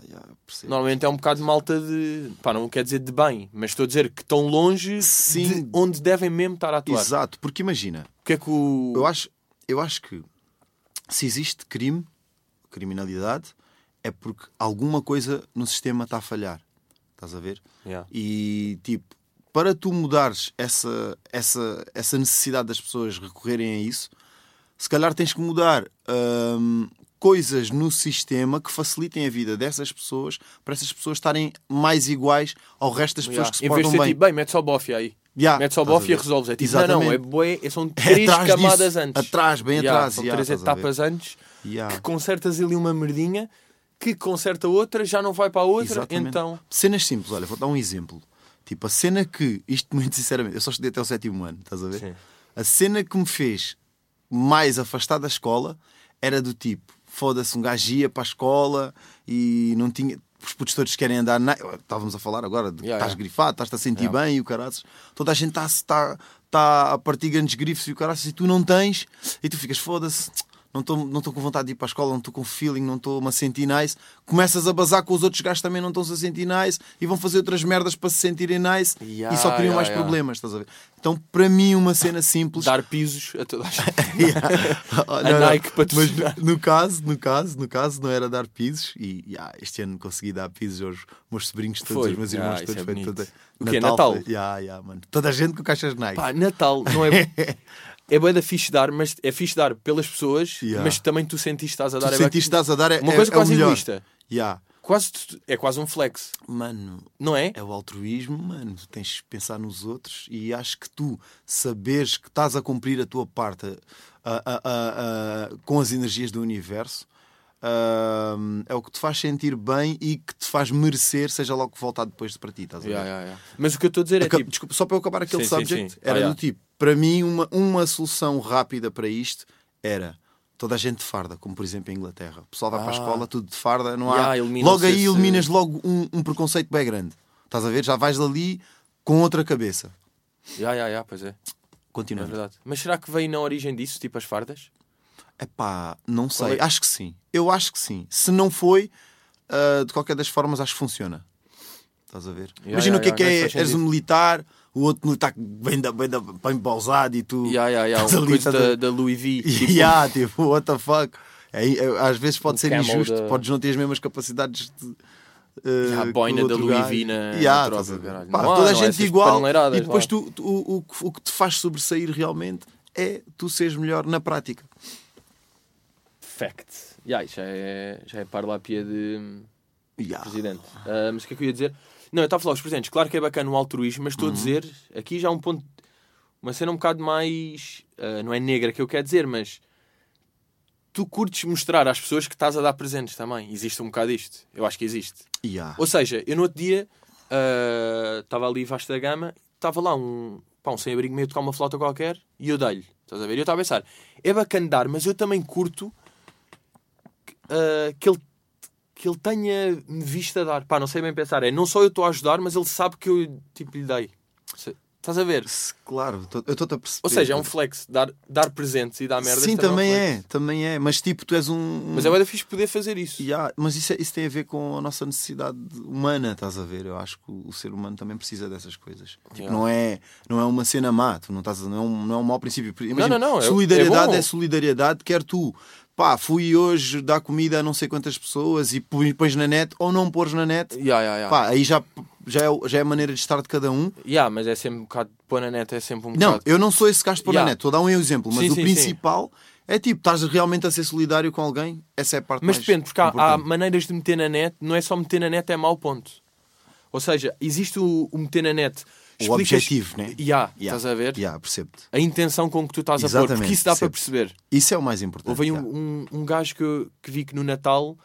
S2: percebo.
S1: Normalmente é um bocado de malta de. pá, não quer dizer de bem, mas estou a dizer que estão longe
S2: Sim.
S1: de onde devem mesmo estar a atuar.
S2: Exato, porque imagina,
S1: O que é que o.
S2: Eu acho, eu acho que se existe crime, criminalidade, é porque alguma coisa no sistema está a falhar. Estás a ver?
S1: Yeah.
S2: E tipo, para tu mudares essa, essa, essa necessidade das pessoas recorrerem a isso, se calhar tens que mudar hum, coisas no sistema que facilitem a vida dessas pessoas para essas pessoas estarem mais iguais ao resto das pessoas
S1: Yeah.
S2: que se
S1: Em vez de
S2: portam
S1: ser
S2: bem.
S1: tipo, bem, mete só bofia aí.
S2: Yeah,
S1: Mete só bofia e resolves. É tipo, não, não, é
S2: Exatamente.
S1: bué, são
S2: É
S1: três
S2: atrás
S1: camadas
S2: disso.
S1: antes.
S2: Atrás, bem
S1: Yeah,
S2: atrás.
S1: São
S2: yeah,
S1: três etapas antes
S2: Yeah.
S1: que consertas ali uma merdinha que conserta outra, já não vai para a outra,
S2: Exatamente.
S1: então.
S2: Cenas simples, olha, vou dar um exemplo. Tipo, a cena que, isto muito sinceramente, eu só estudei até o sétimo ano, estás a ver?
S1: Sim.
S2: A cena que me fez mais afastado da escola era do tipo, foda-se, um gajo ia para a escola e não tinha. Os putos todos querem andar na. Estávamos a falar agora de que
S1: Yeah,
S2: estás
S1: yeah.
S2: grifado, estás-te a sentir
S1: Yeah.
S2: bem e o caraças. Toda a gente está tá, tá a partir grandes grifos e o caraças e tu não tens e tu ficas, foda-se. Não estou não estou com vontade de ir para a escola, não estou com feeling, não estou-me a sentir nice. Começas a bazar com os outros gajos que também não estão-se a sentir nice e vão fazer outras merdas para se sentirem nice
S1: Yeah,
S2: e só criam
S1: yeah,
S2: mais
S1: yeah.
S2: problemas, estás a ver? Então, para mim, uma cena simples.
S1: Dar pisos a toda a gente. [LAUGHS]
S2: a
S1: A Nike patrocinar.
S2: Mas no caso, no caso, no caso, não era dar pisos e yeah, este ano consegui dar pisos aos meus sobrinhos todos,
S1: Foi.
S2: os meus
S1: Ah,
S2: irmãos
S1: isso
S2: todos.
S1: é
S2: toda-
S1: O? Natal?
S2: foi- Yeah, yeah, mano. Toda a gente com caixas Nike.
S1: Pá, Natal não é. [LAUGHS] é bué da fixe dar, mas é fixe dar pelas pessoas,
S2: Yeah.
S1: mas também tu sentiste que estás a dar.
S2: Tu
S1: é
S2: sentiste estás a dar é,
S1: Uma
S2: é-
S1: coisa
S2: é
S1: quase
S2: o melhor.
S1: egoísta.
S2: Yeah.
S1: Quase, tu- é quase um flex,
S2: Mano,
S1: não é?
S2: é o altruísmo, mano. Tu tens de pensar nos outros e acho que tu saberes que estás a cumprir a tua parte a- a- a- a- com as energias do universo ahm, é o que te faz sentir bem e que te faz merecer, seja logo que voltar depois para ti. Estás a ver?
S1: Yeah, yeah, yeah. Mas o que eu estou a dizer é
S2: Aca-
S1: tipo.
S2: Desculpa, só para eu acabar aquele
S1: Sim, sim,
S2: subject,
S1: sim.
S2: era
S1: Ah,
S2: do tipo, para mim, uma, uma solução rápida para isto era toda a gente de farda, como por exemplo a Inglaterra. O pessoal vai para a
S1: Ah.
S2: escola, tudo de farda, não há.
S1: Yeah,
S2: logo aí eliminas logo um, um preconceito bem grande. Estás a ver? Já vais ali com outra cabeça.
S1: Yeah, yeah, yeah, pois é. É
S2: Continuando.
S1: verdade. Mas será que veio na origem disso, tipo as fardas?
S2: É pá, não sei.
S1: é-
S2: Acho que sim. Eu acho que sim. Se não foi, ah, de qualquer das formas, acho que funciona. Estás a ver?
S1: Yeah,
S2: Imagina
S1: yeah,
S2: o que é que
S1: yeah,
S2: é. Eres um
S1: sentido.
S2: militar, o outro militar que vem, da, vem, da, bem pausado e tu.
S1: Yeah, yeah, yeah.
S2: estás ali,
S1: coisa
S2: estás
S1: da, da Louis V. [LAUGHS] Tipo,
S2: yeah, tipo, what the fuck? É, é, às vezes pode
S1: O
S2: ser injusto,
S1: da-
S2: podes não ter as mesmas capacidades de. Uh,
S1: a
S2: o
S1: boina da Louis. V na,
S2: Yeah,
S1: na tropa,
S2: estás a ver?
S1: caralho.
S2: Pá,
S1: Não
S2: toda a
S1: há
S2: gente igual e depois tu, tu- o, o, o que te faz sobressair realmente é tu seres melhor na prática.
S1: Fact. Yeah, já é, já é parlápia de
S2: Yeah.
S1: presidente. Ah, mas o que é que eu ia dizer? Não, eu estava a falar os presidentes. Claro que é bacana o altruísmo, mas estou a dizer, aqui já um ponto, uma cena um bocado mais, ah, não é negra que eu quero dizer, mas tu curtes mostrar às pessoas que estás a dar presentes também. Existe um bocado isto. Eu acho que existe.
S2: Yeah.
S1: Ou seja, eu no outro dia ah, estava ali vasta da gama, estava lá um, pá, um sem-abrigo meio tocar uma flauta qualquer e eu dei-lhe. Estás a ver? E eu estava a pensar, é bacana dar, mas eu também curto ah, que ele que ele tenha me visto a dar. Pá, não sei bem pensar. É não só eu estou a ajudar, mas ele sabe que eu tipo lhe dei. Estás a ver?
S2: Claro, eu estou-te a perceber.
S1: Ou seja, é um flex. Dar, dar presentes e dar merda.
S2: Sim, também é, também é. Mas tipo, tu és um.
S1: Mas é bem fixe poder fazer isso.
S2: Yeah, mas isso, é- isso tem a ver com a nossa necessidade humana, estás a ver? Eu acho que o, ser humano também precisa dessas coisas. Tipo,
S1: Yeah.
S2: não, é, não é uma cena má, tu não, estás, não, é um, não é um mau princípio. Imagina,
S1: não, não, é-
S2: solidariedade
S1: é
S2: é, solidariedade, quer tu, pá, fui hoje dar comida a não sei quantas pessoas e põe- pões na net ou não pôres na net,
S1: Yeah, yeah, yeah.
S2: pá, aí já, já, é, já é a maneira de estar de cada um.
S1: Yeah, mas é sempre um bocado. Pôr na net é sempre um
S2: Não,
S1: bocado.
S2: eu não sou esse gajo de pôr
S1: Yeah.
S2: na net, estou a dar um exemplo, mas
S1: Sim,
S2: o
S1: sim,
S2: principal é tipo, estás realmente a ser solidário com alguém, essa é a parte
S1: Mas
S2: mais
S1: depende, porque há, há maneiras de meter na net, não é só meter na net, é mau ponto. Ou seja, existe o, o meter na net.
S2: O objetivo, né?
S1: Yeah,
S2: Yeah.
S1: estás a ver?
S2: Yeah, percebo-te.
S1: A intenção com que tu estás a pôr, porque
S2: Exatamente,
S1: isso dá para perceber.
S2: Isso é o mais importante.
S1: Houve aí um,
S2: yeah.
S1: um, um gajo que, que vi que no Natal,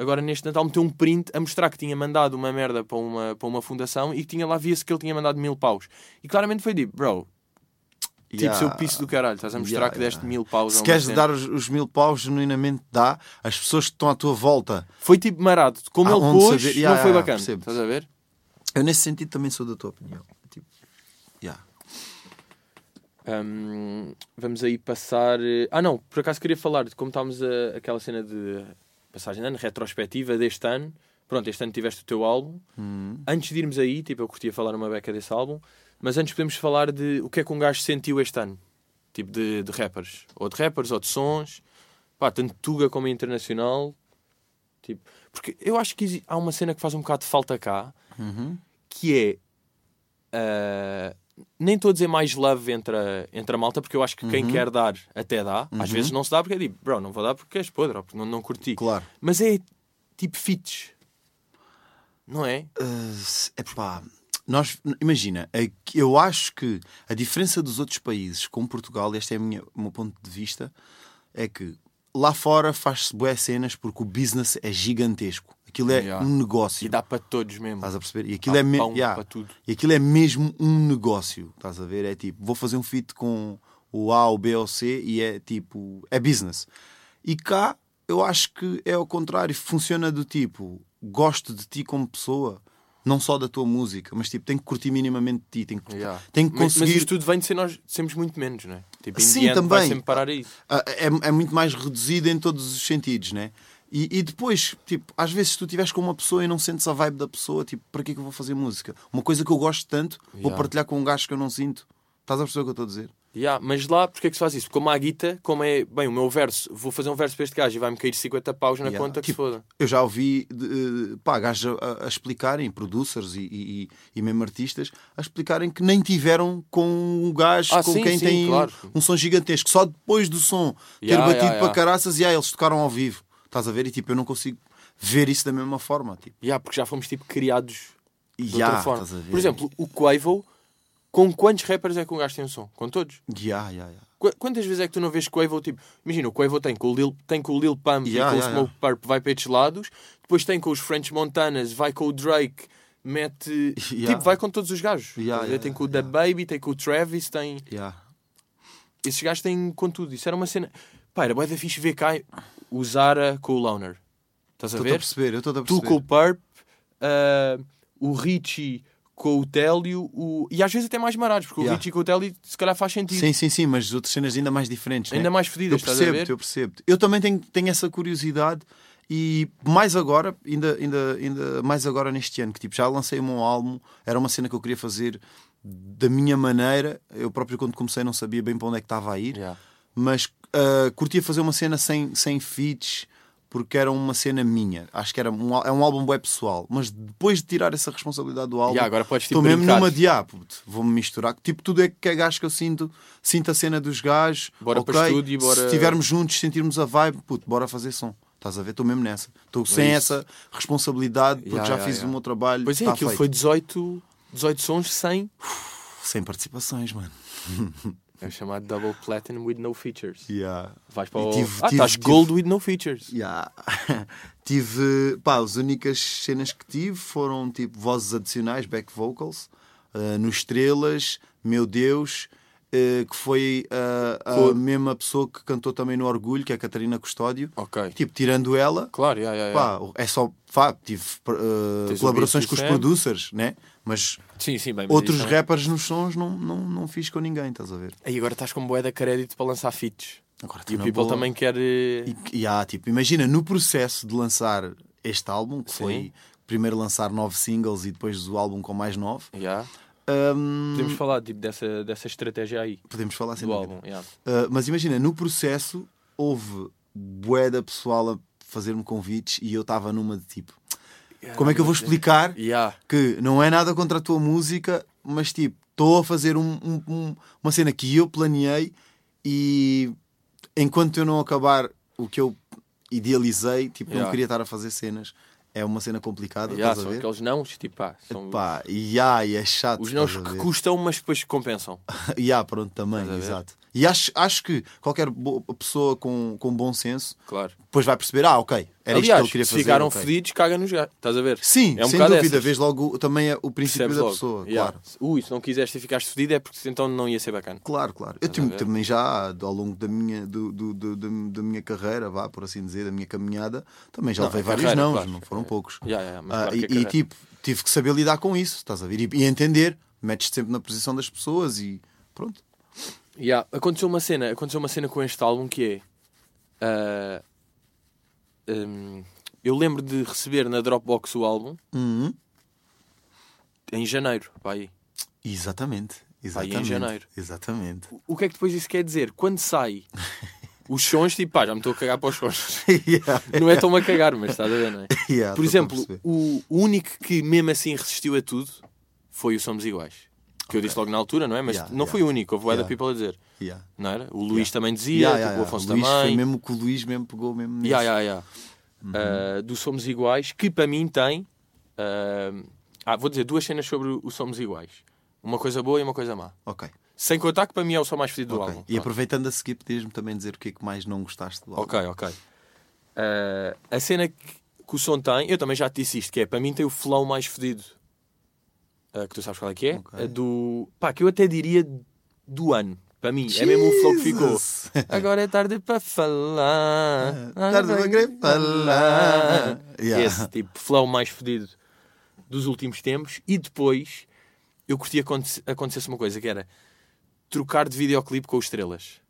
S1: agora neste Natal, meteu um print a mostrar que tinha mandado uma merda para uma, para uma fundação e que tinha lá, via-se que ele tinha mandado mil paus. E claramente foi tipo, bro, tipo,
S2: Yeah.
S1: seu piso do caralho, estás a mostrar
S2: Yeah,
S1: que deste
S2: yeah.
S1: mil paus.
S2: Se queres dar os, os mil paus, genuinamente dá. As pessoas que estão à tua volta.
S1: Foi tipo marado. Como
S2: Ah,
S1: ele pôs,
S2: saber- Yeah,
S1: não foi bacana.
S2: percebo.
S1: Estás a ver?
S2: Eu, nesse sentido, também sou da tua opinião. Tipo, yeah.
S1: Hum, vamos aí passar. eh, Ah, não, por acaso queria falar de como estávamos a, aquela cena de passagem de ano, retrospectiva deste ano. Pronto, este ano tiveste o teu álbum.
S2: Hum.
S1: Antes de irmos aí, tipo, eu curtia falar uma beca desse álbum, mas antes podemos falar de o que é que um gajo sentiu este ano, tipo de, de rappers, ou de rappers, ou de sons, pá, tanto Tuga como internacional. Tipo, porque eu acho que há uma cena que faz um bocado de falta cá,
S2: Uhum.
S1: que é. ah, nem estou a dizer mais love entre a, entre a malta, porque eu acho que quem
S2: Uhum.
S1: quer dar até dá. Às
S2: Uhum.
S1: vezes não se dá porque é tipo, bro, não vou dar porque és podre, ou porque não, não curti.
S2: Claro.
S1: Mas é tipo fits. Não é?
S2: é pá. Nós, imagina, é eu acho que a diferença dos outros países com Portugal, este é minha- o meu ponto de vista, é que lá fora faz-se boas cenas porque o business é gigantesco. Aquilo é
S1: Yeah.
S2: um negócio.
S1: E dá para todos mesmo.
S2: Estás a perceber? E aquilo, é me- yeah.
S1: para tudo.
S2: e aquilo é mesmo um negócio. Estás a ver? É tipo, vou fazer um feat com o A, o B ou o C e é tipo, é business. E cá eu acho que é o contrário. Funciona do tipo, gosto de ti como pessoa, não só da tua música, mas tipo, tenho que curtir minimamente de ti. Tenho que,
S1: Yeah.
S2: que
S1: Mas- Mas
S2: conseguir.
S1: isto tudo vem de ser nós sermos muito menos, não é? Tipo,
S2: Sim,
S1: end, vai
S2: também.
S1: sempre parar a isso.
S2: Ah, é, é muito mais reduzido em todos os sentidos, né? E, e depois, tipo, às vezes se tu estiveres com uma pessoa e não sentes a vibe da pessoa, tipo, para que é que eu vou fazer música? Uma coisa que eu gosto tanto, vou
S1: Yeah.
S2: partilhar com um gajo que eu não sinto. Estás a perceber o que eu estou a dizer?
S1: Yeah, mas lá, porque é que se faz isso? Como a guita, como é, bem, o meu verso, vou fazer um verso para este gajo e vai-me cair 50 paus na
S2: Yeah.
S1: conta que
S2: Tipo,
S1: se foda.
S2: Eu já ouvi de, pá, gajos a, a explicarem, producers e, e, e mesmo artistas, a explicarem que nem tiveram com um gajo
S1: Ah,
S2: com
S1: sim,
S2: quem
S1: sim,
S2: tem
S1: claro.
S2: um som gigantesco. Só depois do som ter
S1: Yeah,
S2: batido para caraças e ah, eles tocaram ao vivo. Estás a ver? E tipo, eu não consigo ver isso da mesma forma. Tipo,
S1: Yeah, porque já fomos tipo criados de
S2: Yeah,
S1: outra forma.
S2: estás a ver?
S1: Por exemplo, o Quavo, com quantos rappers é que um gajo tem um som? Com todos?
S2: yeah, yeah, yeah.
S1: Qu- Quantas vezes é que tu não vês Quavo, tipo... Imagina, o Quavo tem com o Lil, tem com o Lil Pump
S2: Yeah,
S1: e com
S2: yeah,
S1: o Smoke Purp, vai para estes lados. Depois tem com os French Montanas, vai com o Drake, mete... [LAUGHS]
S2: Yeah.
S1: Tipo, vai com todos os gajos.
S2: Yeah, yeah,
S1: tem com o
S2: yeah.
S1: Da Baby, tem com o Travis, tem...
S2: Yeah.
S1: Esses gajos têm com tudo. Isso era uma cena... Pá, era bué da fixe ver cá o Zara com o Loner. Estás a
S2: Estou a
S1: ver?
S2: perceber, eu estou a
S1: Tu
S2: perceber.
S1: com o Purp, ah, o Richie com o Télio, o... e às vezes até mais marados, porque
S2: Yeah.
S1: o Richie com o Télio se calhar faz sentido.
S2: Sim, sim, sim, mas outras cenas ainda mais diferentes.
S1: Ainda
S2: né?
S1: mais
S2: Eu
S1: fedidas, ver?
S2: percebo, eu percebo. Eu também tenho, tenho essa curiosidade e mais agora, ainda, ainda, ainda mais agora neste ano, que tipo, já lancei o meu álbum, era uma cena que eu queria fazer da minha maneira. Eu próprio, quando comecei, não sabia bem para onde é que estava a ir,
S1: Yeah.
S2: mas ah, curtia fazer uma cena sem, sem feats. Porque era uma cena minha. Acho que era um, é um álbum web pessoal. Mas depois de tirar essa responsabilidade do álbum,
S1: Yeah, agora podes, tipo,
S2: estou mesmo
S1: brincar.
S2: numa de ah, vou-me misturar. Tipo, tudo é que é gajo que eu sinto, sinto a cena dos gajos.
S1: Bora
S2: ok,
S1: para estúdio e bora-
S2: Se estivermos juntos, sentirmos a vibe, puto, bora fazer som. Estás a ver? Estou mesmo nessa. Estou sem
S1: isso.
S2: essa responsabilidade, porque
S1: Yeah,
S2: já
S1: yeah,
S2: fiz o meu trabalho.
S1: Pois é,
S2: tá
S1: aquilo
S2: feito.
S1: foi 18, 18 sons sem.
S2: Sem participações, mano. [LAUGHS]
S1: É o chamado Double Platinum with no features.
S2: Yeah.
S1: Vais para o.
S2: tive-
S1: ah,
S2: tive-
S1: estás
S2: tive-
S1: Gold with no features.
S2: Yeah. [LAUGHS] tive, pá, as únicas cenas que tive foram tipo vozes adicionais, back vocals, uh, no Estrelas, Meu Deus, que foi uh, a
S1: Com-
S2: mesma pessoa que cantou também no Orgulho, que é a Catarina Custódio.
S1: Ok.
S2: Tipo, tirando ela,
S1: Claro, yeah, yeah, yeah.
S2: pá, é só, pá, tive uh, colaborações com os producers, né? Mas
S1: Sim, sim, bem. mas
S2: outros
S1: isso é-
S2: rappers nos sons não, não, não fiz com ninguém, estás a ver?
S1: Aí agora estás com boé da crédito para lançar feats.
S2: Agora
S1: E o People
S2: boa.
S1: também quer. eh,
S2: E, e há, tipo, imagina, no processo de lançar este álbum, que
S1: Sim.
S2: foi primeiro lançar nove singles e depois o álbum com mais nove,
S1: yeah.
S2: Hum,
S1: Podemos falar tipo, dessa, dessa estratégia aí
S2: podemos falar sem
S1: do
S2: dúvida.
S1: álbum. yeah.
S2: Uh, mas imagina, no processo houve bué da pessoal a fazer-me convites e eu estava numa de tipo, como é que eu vou explicar
S1: Yeah.
S2: que não é nada contra a tua música, mas tipo, estou a fazer um- um- um- uma cena que eu planeei e enquanto eu não acabar o que eu idealizei, tipo,
S1: Yeah.
S2: não queria estar a fazer cenas. É uma cena complicada,
S1: Yeah,
S2: estás a
S1: são
S2: ver?
S1: aqueles não, tipo, pá, são
S2: Pá, e ah, e é chato.
S1: os não
S2: a
S1: que custam, mas depois compensam. [LAUGHS]
S2: E ah, pronto, também,
S1: a
S2: exato. E acho, acho que qualquer pessoa com, com bom senso
S1: Claro.
S2: depois vai perceber, ah, ok, era isto que
S1: Aliás,
S2: ele queria
S1: se
S2: fazer.
S1: ficaram
S2: ok.
S1: fedidos, caga nos gajos. Estás a ver?
S2: Sim,
S1: é um
S2: sem dúvida,
S1: essas.
S2: vês logo também o princípio
S1: Percebes
S2: da
S1: logo.
S2: pessoa,
S1: Yeah.
S2: claro.
S1: Ui, se não quiseste e ficaste fedido é porque então não ia ser bacana.
S2: Claro, claro. Eu
S1: Estás ver?
S2: também já, ao longo da minha, do, do- do- da, da minha carreira, vá, por assim dizer, da minha caminhada, também já
S1: Não,
S2: levei vários
S1: carreira,
S2: não,
S1: claro.
S2: não foram poucos.
S1: Yeah, yeah,
S2: Ah,
S1: claro
S2: e, e, tipo, tive que saber lidar com isso, estás a ver? E, e entender, metes-te sempre na posição das pessoas e pronto.
S1: Yeah, Aconteceu uma cena, aconteceu uma cena com este álbum que é. ah, hum, eu lembro de receber na Dropbox o álbum
S2: Uhum.
S1: em janeiro. Pá, aí.
S2: Exatamente.
S1: Aí em
S2: Exatamente.
S1: janeiro.
S2: Exatamente.
S1: O que é que depois isso quer dizer? Quando sai [LAUGHS] os sons, tipo, pá, já me estou a cagar para os sons. [LAUGHS]
S2: Yeah,
S1: Não é tão a cagar, mas estás a ver, não é? [LAUGHS]
S2: yeah,
S1: Por exemplo, o, o único que mesmo assim resistiu a tudo foi o Somos Iguais. Que eu disse logo na altura, não é? Mas não foi o único, houve yeah. People a dizer. Não era? O Luís também dizia, tipo, o. Afonso
S2: Luís
S1: também.
S2: foi mesmo que o Luís mesmo pegou mesmo
S1: yeah.
S2: Uhum.
S1: Uh, do Somos Iguais, que para mim tem. uh, ah, vou dizer duas cenas sobre o Somos Iguais: uma coisa boa e uma coisa má.
S2: Ok.
S1: Sem contar que para mim é o som mais fedido do
S2: ok.
S1: álbum.
S2: E aproveitando a seguir, podias-me também dizer o que é que mais não gostaste do álbum.
S1: Ok, ok. Uh, a cena que, que o som tem, eu também já te disse isto, que é para mim tem o flow mais fedido. Uh, que tu sabes qual é que é?
S2: Ok.
S1: A do. pá, que eu até diria do ano. Para mim, é mesmo o flow que ficou.
S2: Jesus! [LAUGHS]
S1: Agora é tarde para falar.
S2: Tarde para querer falar. Yeah.
S1: Esse tipo flow mais fedido dos últimos tempos. E depois eu curtia aconte- acontecesse uma coisa que era trocar de videoclipe com o Estrelas.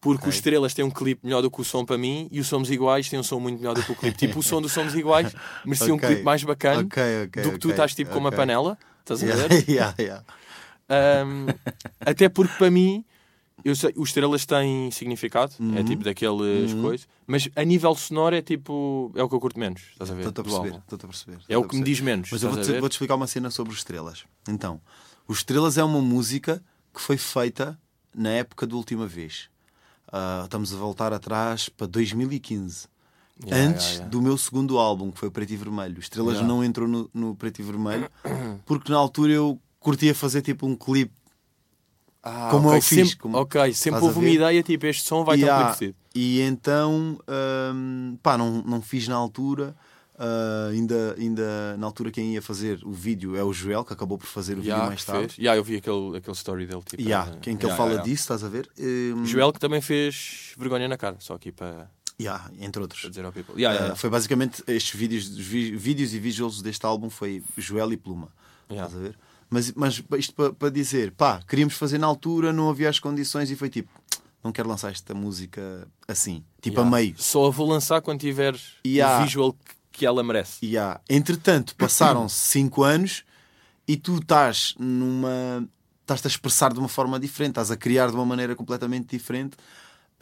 S1: Porque
S2: Ok.
S1: o Estrelas tem um clipe melhor do que o som para mim e o Somos Iguais tem um som muito melhor do que o clipe. Tipo, o som do Somos Iguais merecia
S2: Ok.
S1: um clipe mais bacana
S2: Ok, ok,
S1: do que tu estás tipo com uma panela. Estás a ver? [LAUGHS]
S2: Yeah, yeah, yeah.
S1: Um, até porque para mim, Eu sei, os estrelas têm significado, é
S2: Uhum.
S1: tipo daqueles coisas, mas a nível sonoro é tipo. É o que eu curto menos, estás a ver?
S2: Estou-te a perceber. Estou-te a perceber.
S1: É o que me diz menos.
S2: Mas eu vou-te vou-te explicar uma cena sobre os Estrelas. Então, os Estrelas é uma música que foi feita na época da última vez. Ah, estamos a voltar atrás para 2015.
S1: Yeah,
S2: antes
S1: yeah, yeah.
S2: do meu segundo álbum, que foi o Preto e Vermelho. Estrelas
S1: Yeah.
S2: não entrou no, no Preto e Vermelho porque na altura eu curtia fazer tipo um clipe.
S1: Ah,
S2: como
S1: ok,
S2: eu fiz,
S1: Sempre,
S2: como-
S1: ok, sempre houve uma ideia tipo: este som vai
S2: e,
S1: ter um
S2: e então, hum, pá, não, não fiz na altura. Ah, ainda, ainda na altura quem ia fazer o vídeo é o Joel, que acabou por fazer o vídeo
S1: Yeah,
S2: mais tarde.
S1: fez. Yeah, eu vi aquele, aquele story dele. Tipo,
S2: Yeah,
S1: eh,
S2: quem que ele
S1: yeah,
S2: fala
S1: yeah, yeah.
S2: disso, estás a ver? Hum,
S1: Joel que também fez vergonha na cara, só aqui para,
S2: yeah, entre outros.
S1: Yeah, yeah,
S2: Ah, foi basicamente estes vídeos, vi- vídeos e visuals deste álbum foi Joel e Pluma.
S1: yeah.
S2: Estás a ver? Mas, mas isto para para dizer, pá, queríamos fazer na altura, não havia as condições e foi tipo, não quero lançar esta música assim, tipo
S1: Yeah.
S2: a meio.
S1: Só a vou lançar quando tiver
S2: Yeah.
S1: o visual que, ela merece.
S2: Há. Entretanto, passaram-se [COUGHS] 5 anos e tu estás numa. estás-te a expressar de uma forma diferente, estás a criar de uma maneira completamente diferente.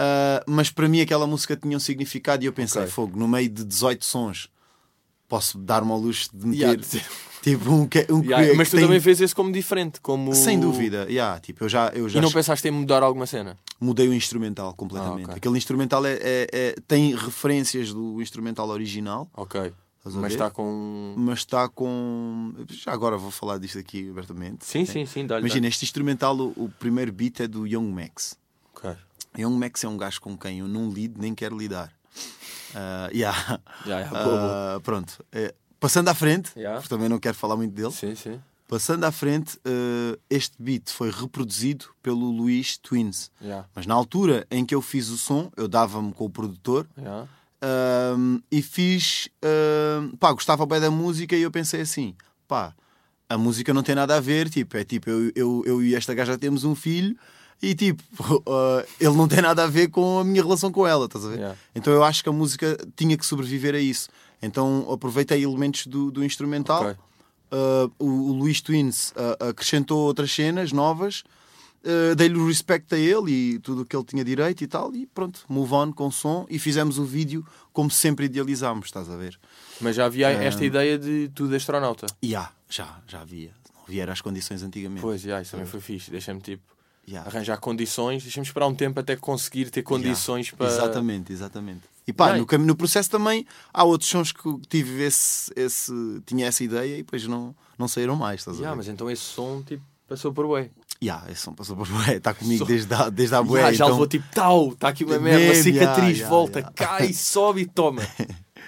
S2: Ah, mas para mim aquela música tinha um significado e eu pensei,
S1: Ok.
S2: fogo, no meio de 18 sons, posso dar-me ao luxo de meter
S1: Yeah. [LAUGHS]
S2: tipo um que, um que-
S1: Yeah, mas tu
S2: tem-
S1: também vês esse como diferente, como...
S2: Sem dúvida, yeah, tipo, eu já, eu já
S1: E não pensaste em mudar alguma cena?
S2: mudei o instrumental completamente.
S1: Ah, ok.
S2: Aquele instrumental é, é- é- tem referências do instrumental original,
S1: Ok. Mas está com...
S2: mas está com. Já agora vou falar disto aqui abertamente.
S1: Sim, sim, sim, dá-lhe.
S2: Imagina, este instrumental, o, o primeiro beat é do Young Max. Young Max é um gajo com quem eu não lido nem quero lidar. Ah, yeah.
S1: Yeah, yeah, boa, boa.
S2: Ah, pronto. É, passando à frente, porque também não quero falar muito dele.
S1: Sim, sim.
S2: Passando à frente, ah, este beat foi reproduzido pelo Luís Twins. Mas na altura em que eu fiz o som, eu dava-me com o produtor. Ahm, e fiz. pá, gostava bem da música e eu pensei assim: pá, a música não tem nada a ver. Tipo, é tipo, eu, eu, eu e esta gaja temos um filho e tipo, ah, [LAUGHS] ele não tem nada a ver com a minha relação com ela, estás a ver?
S1: Yeah.
S2: Então eu acho que a música tinha que sobreviver a isso. Então aproveitei elementos do, do instrumental.
S1: Ok.
S2: Ah, o, o Luís Twins ah, acrescentou outras cenas novas. Uh, dei-lhe o respect a ele e tudo o que ele tinha direito e tal, e pronto, move on com o som e fizemos o vídeo como sempre idealizámos, estás a ver?
S1: Mas já havia esta ideia de tu de astronauta.
S2: Há, já, já havia. Não havia era as condições antigamente.
S1: Pois, yeah, isso também foi fixe. Deixa-me tipo
S2: Yeah.
S1: arranjar condições. Deixa-me esperar um tempo até conseguir ter condições
S2: Yeah.
S1: para.
S2: Exatamente, exatamente. E pá, no, no processo também há outros sons que tive esse, esse, tinha essa ideia e depois não, não saíram mais, estás a
S1: Yeah, mas então esse som tipo, passou por bué.
S2: Yeah, esse som passou por bué, está [LAUGHS] comigo desde a, desde a [LAUGHS] bué.
S1: Yeah, já
S2: então...
S1: levou tipo tal, está aqui uma merda, cicatriz,
S2: yeah,
S1: volta, cai, [LAUGHS] sobe e toma.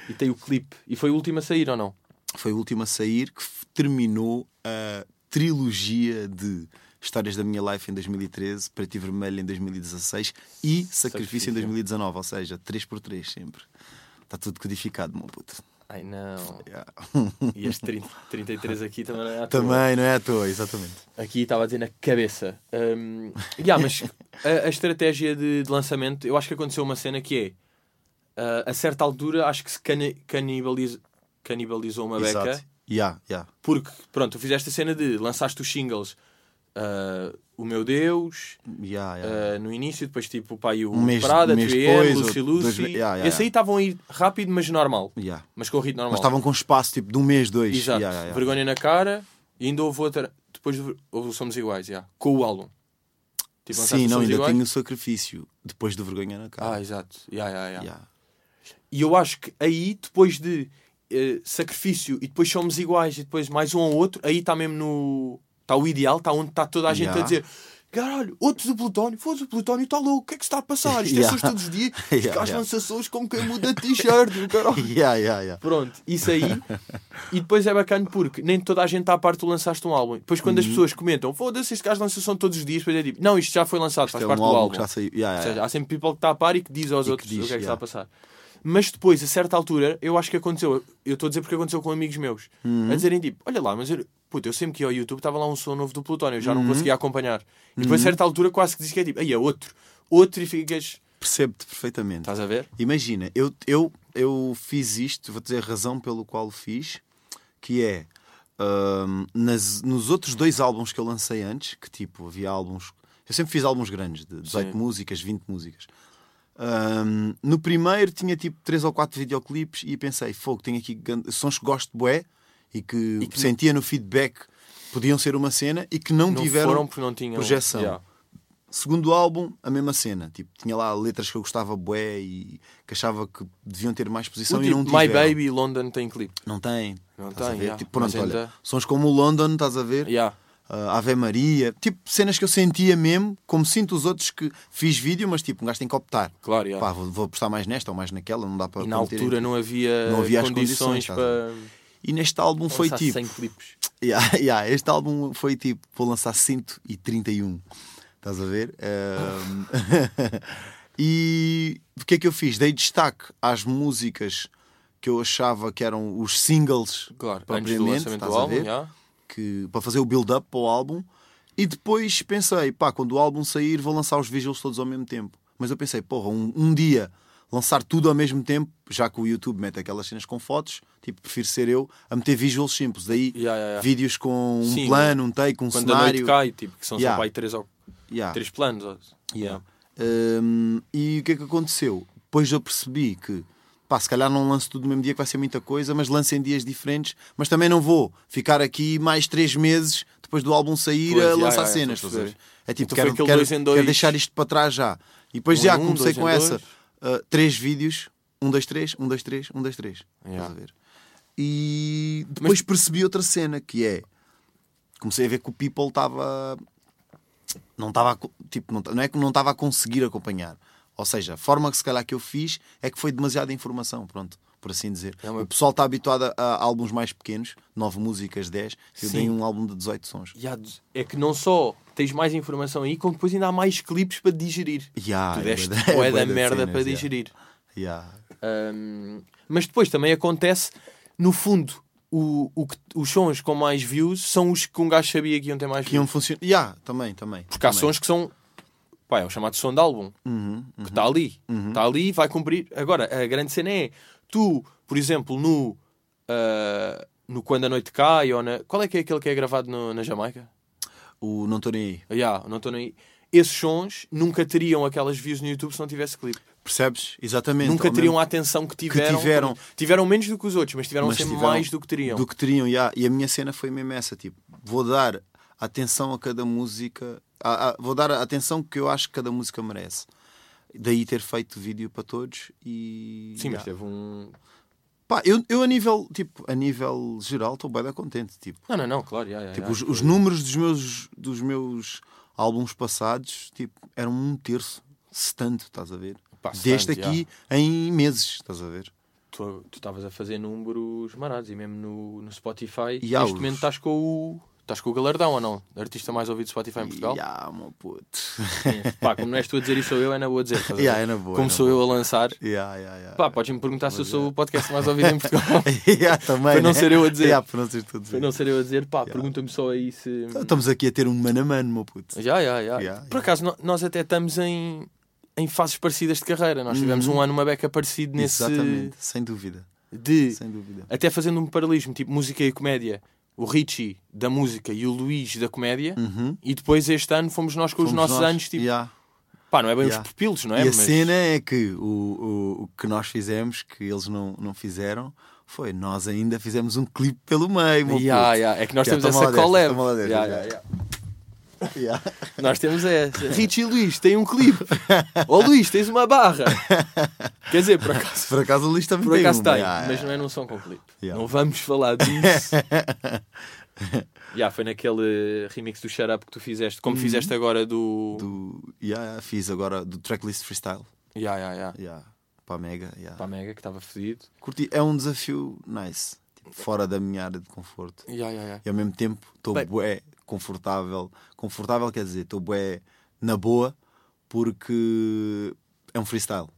S1: e tem o clipe. E foi o último a sair ou não?
S2: foi o último a sair que terminou a trilogia de Histórias da Minha Life em 2013, Preto e Vermelho em 2016 e Sacrifício,
S1: Sacrifício.
S2: em 2019, ou seja, 3x3 sempre. Está tudo codificado, meu puto.
S1: Ai não.
S2: Yeah.
S1: E este 30, 33 aqui também não é à toa.
S2: Também, não é à toa, exatamente.
S1: Aqui estava a dizer na cabeça. Um, yeah, mas a, a estratégia de, de lançamento, eu acho que aconteceu uma cena que é uh, a certa altura acho que se cani canibaliz, canibalizou uma beca
S2: Exato. Yeah, yeah.
S1: porque pronto, tu fizeste a cena de lançaste os singles uh, O Meu Deus
S2: Yeah, yeah.
S1: uh, no início, depois tipo o pai o
S2: Um mês-
S1: Prada,
S2: mês
S1: 3M,
S2: depois,
S1: Lucy
S2: dois
S1: Lucy.
S2: me- yeah,
S1: Esse aí estavam a ir rápido, mas normal. Mas com o ritmo normal.
S2: Mas estavam com espaço tipo de um mês, dois.
S1: Exato. Vergonha na cara e ainda houve outra. Depois de- houve Somos Iguais, yeah, com o álbum. Tipo,
S2: Sim, não, ainda
S1: Iguais.
S2: tenho o sacrifício depois do vergonha na cara.
S1: Ah, exato. E eu acho que aí, depois de eh, sacrifício e depois somos iguais e depois mais um ou outro, aí está mesmo no. Está o ideal, está onde está toda a gente
S2: Yeah.
S1: a dizer. Caralho, outros do Plutónio, foda o Plutónio está louco, o que é que se está a passar? Isto é sons todos os dias, [LAUGHS] os
S2: Yeah,
S1: gajos
S2: yeah.
S1: lançam como quem muda t-shirt, caralho. [LAUGHS]
S2: Yeah, yeah, yeah.
S1: Pronto, isso aí. e depois é bacana porque nem toda a gente está a parte tu lançaste um álbum. Depois quando as
S2: Uhum.
S1: pessoas comentam, foda-se, este gajo lança som todos os dias, depois é tipo, não, isto já foi lançado, faz
S2: É
S1: parte
S2: um
S1: do
S2: álbum
S1: álbum.
S2: que já saiu. Yeah,
S1: Ou seja, há sempre people que está a par e que diz aos
S2: E que
S1: outros
S2: diz,
S1: o que é que está a passar. Mas depois, a certa altura, eu acho que aconteceu. Eu estou a dizer porque aconteceu com amigos meus.
S2: Uhum.
S1: A dizerem tipo, olha lá, mas eu, puto, eu sempre que ia ao YouTube estava lá um som novo do Plutónio, eu já
S2: Uhum.
S1: não conseguia acompanhar. E depois, a certa altura, quase que diz que é tipo, aí é outro. Outro e ficas.
S2: Percebo-te perfeitamente.
S1: Estás a ver?
S2: Imagina, eu, eu, eu fiz isto, vou dizer a razão pelo qual o fiz, que é hum, nas, nos outros dois álbuns que eu lancei antes, que tipo, havia álbuns. Eu sempre fiz álbuns grandes, de 18
S1: Sim.
S2: músicas, 20 músicas. Ahm, no primeiro tinha tipo 3 ou 4 videoclipes e pensei, fogo, tenho aqui gan- sons que gosto de bué e que,
S1: que
S2: sentia no feedback podiam ser uma cena e que não,
S1: Não
S2: tiveram
S1: não tinham
S2: projeção.
S1: Yeah.
S2: Segundo álbum, a mesma cena. Tipo, tinha lá letras que eu gostava bué e que achava que deviam ter mais
S1: O
S2: posição e
S1: tipo,
S2: não
S1: My
S2: tiveram.
S1: Baby London tem clipe.
S2: Não tem.
S1: Não
S2: estás a
S1: tem,
S2: ver?
S1: yeah.
S2: Tipo, pronto,
S1: Mas
S2: olha,
S1: ainda-
S2: sons como o London, estás a ver?
S1: Yeah.
S2: Ah, Ave Maria. Tipo, cenas que eu sentia mesmo, como sinto os outros que fiz vídeo, mas tipo, um gajo tem que optar.
S1: Claro, yeah.
S2: Pá, vou, vou apostar mais nesta ou mais naquela, não dá para
S1: E na altura não havia,
S2: Não havia as
S1: condições,
S2: condições,
S1: para
S2: E neste álbum foi tipo.
S1: 100 clipes. [LAUGHS]
S2: Yeah, yeah, este álbum foi tipo, vou lançar 131. Estás a ver? Ahm, [LAUGHS] e o que é que eu fiz? Dei destaque às músicas que eu achava que eram os singles
S1: Claro,
S2: propriamente,
S1: lançamento
S2: estás
S1: do
S2: a
S1: álbum,
S2: ver?
S1: yeah.
S2: que, para fazer o build-up para o álbum. E depois pensei, pá, quando o álbum sair, vou lançar os visuals todos ao mesmo tempo. Mas eu pensei, porra, um, um dia lançar tudo ao mesmo tempo, já que o YouTube mete aquelas cenas com fotos, tipo, prefiro ser eu a meter visuals simples. Daí
S1: Yeah, yeah, yeah.
S2: vídeos com um
S1: Sim,
S2: plano, um take, um
S1: Quando a
S2: cenário.
S1: noite cai, tipo, que são só para aí 3 ou três planos.
S2: Yeah. Hum, e o que é que aconteceu? Depois eu percebi que, pá, se calhar não lanço tudo no mesmo dia, que vai ser muita coisa, mas lanço em dias diferentes. Mas também não vou ficar aqui mais três meses depois do álbum sair
S1: Pois,
S2: a lançar cenas.
S1: a
S2: a
S1: perceber.
S2: É tipo,
S1: Então
S2: quero, quero,
S1: dois em
S2: quero
S1: dois.
S2: deixar isto para trás já. E depois
S1: Um
S2: já
S1: um,
S2: comecei
S1: dois
S2: com essa.
S1: dois.
S2: Uh, três vídeos, um, dois, três, um, dois, três, um, dois, três.
S1: Yeah.
S2: Estás a ver? E depois percebi outra cena que é. Comecei a ver que o People estava. Não estava. Tipo, não, não é que não estava a conseguir acompanhar. Ou seja, a forma que se calhar que eu fiz é que foi demasiada informação, pronto, por assim dizer.
S1: É uma-
S2: O pessoal está habituado a, álbuns mais pequenos, nove músicas, dez. Eu
S1: Sim.
S2: dei um álbum de 18 sons.
S1: É que não só tens mais informação aí, como depois ainda há mais clipes para digerir.
S2: Yeah,
S1: tu deste [LAUGHS]
S2: é bué
S1: da merda
S2: cenas,
S1: para
S2: yeah.
S1: digerir.
S2: Yeah.
S1: Um, mas depois também acontece, no fundo, o, o os sons com mais views são os que um gajo sabia que iam ter mais
S2: Que iam
S1: views.
S2: funcionar. Yeah, também, também.
S1: Porque há
S2: também.
S1: sons que são. Pá, é o chamado som de álbum.
S2: Uhum,
S1: que está ali. Está ali e vai cumprir. Agora, a grande cena é tu, por exemplo, no. ah, no Quando a Noite Cai, ou na. Qual é que é aquele que é gravado no- na Jamaica?
S2: O Não Estou Nem Aí.
S1: Ah, yeah, não estou nem. Esses sons nunca teriam aquelas views no YouTube se não tivesse clipe.
S2: Percebes? Exatamente.
S1: Nunca
S2: Ao
S1: teriam
S2: mesmo-
S1: a atenção que tiveram.
S2: tiveram.
S1: Tiveram menos do que os outros, mas tiveram
S2: Mas
S1: sempre
S2: tiveram
S1: mais do que teriam.
S2: Do que teriam, yeah. E a minha cena foi mesmo essa: tipo, vou dar atenção a cada música, a- a- vou dar a atenção que eu acho que cada música merece. Daí ter feito vídeo para todos e.
S1: Sim, mas
S2: yeah.
S1: teve um.
S2: Pá, eu, eu a nível, tipo, a nível geral estou bem contente. Tipo,
S1: Não, não, não, claro. yeah, yeah,
S2: tipo
S1: yeah,
S2: os, os números dos meus, dos meus álbuns passados tipo, eram um terço, se tanto, estás a ver?
S1: Pá,
S2: Deste
S1: tanto,
S2: aqui em meses, estás a ver?
S1: Tu estavas a fazer números marados e mesmo no, no Spotify.
S2: E
S1: neste
S2: os-
S1: momento estás com o. Estás com o galardão ou não? Artista mais ouvido do Spotify em Portugal?
S2: E, ah, meu puto.
S1: Sim. Pá, como não és tu a dizer isso, sou eu, é na boa dizer. estás a [LAUGHS] ver?
S2: Yeah, é na boa,
S1: como
S2: é na
S1: sou
S2: boa.
S1: eu a lançar.
S2: Yeah, yeah, yeah.
S1: Pá, podes-me perguntar se eu
S2: Mas
S1: sou o podcast mais ouvido em Portugal. [LAUGHS]
S2: yeah, também,
S1: Para não
S2: né?
S1: ser eu a dizer.
S2: Yeah, para não seres tu a dizer.
S1: Para não ser eu a dizer, pá, pergunta-me só aí se.
S2: Então, Estamos aqui a ter um mano a mano, meu puto.
S1: Já, já, já.
S2: Yeah,
S1: Por
S2: yeah.
S1: acaso, no- nós até estamos em, em fases parecidas de carreira. Nós tivemos um ano uma beca parecido nesse.
S2: Uhum. Exatamente, sem dúvida.
S1: De.
S2: Sem dúvida.
S1: Até fazendo um paralelismo, tipo música e comédia. O Richie da música e o Luís da comédia.
S2: Uhum.
S1: E depois este ano fomos nós com os
S2: Fomos
S1: nossos
S2: nós.
S1: anos, tipo.
S2: Yeah.
S1: Pá, não é bem
S2: Yeah.
S1: os pupilos, não é?
S2: E a
S1: Mas-
S2: cena é que o, o, o que nós fizemos, que eles não, não fizeram, foi nós ainda fizemos um clipe pelo meio,
S1: Yeah, yeah. É que nós temos essa
S2: desta,
S1: collab. Yeah, yeah, yeah.
S2: Yeah.
S1: Nós temos essa. Richie e Luís tem um clipe. Ó Luís, tens uma barra. Quer dizer, por acaso.
S2: Por acaso o Luís também
S1: Por
S2: tem
S1: acaso
S2: uma.
S1: tem,
S2: Yeah,
S1: mas
S2: yeah.
S1: não é num som com clipe.
S2: Yeah.
S1: Não vamos falar disso. [LAUGHS] Já, foi naquele remix do Shut Up que tu fizeste, como fizeste agora do.
S2: Uhum. Do, yeah, fiz agora do tracklist freestyle.
S1: Ya, ya, ya.
S2: Yeah. Para a Mega. Yeah.
S1: Para a Mega que estava fedido.
S2: Curti. É um desafio nice. Tipo, fora da minha área de conforto.
S1: Ya, ya, ya.
S2: E ao mesmo tempo estou bué confortável. Confortável quer dizer, estou bué na boa porque é um freestyle.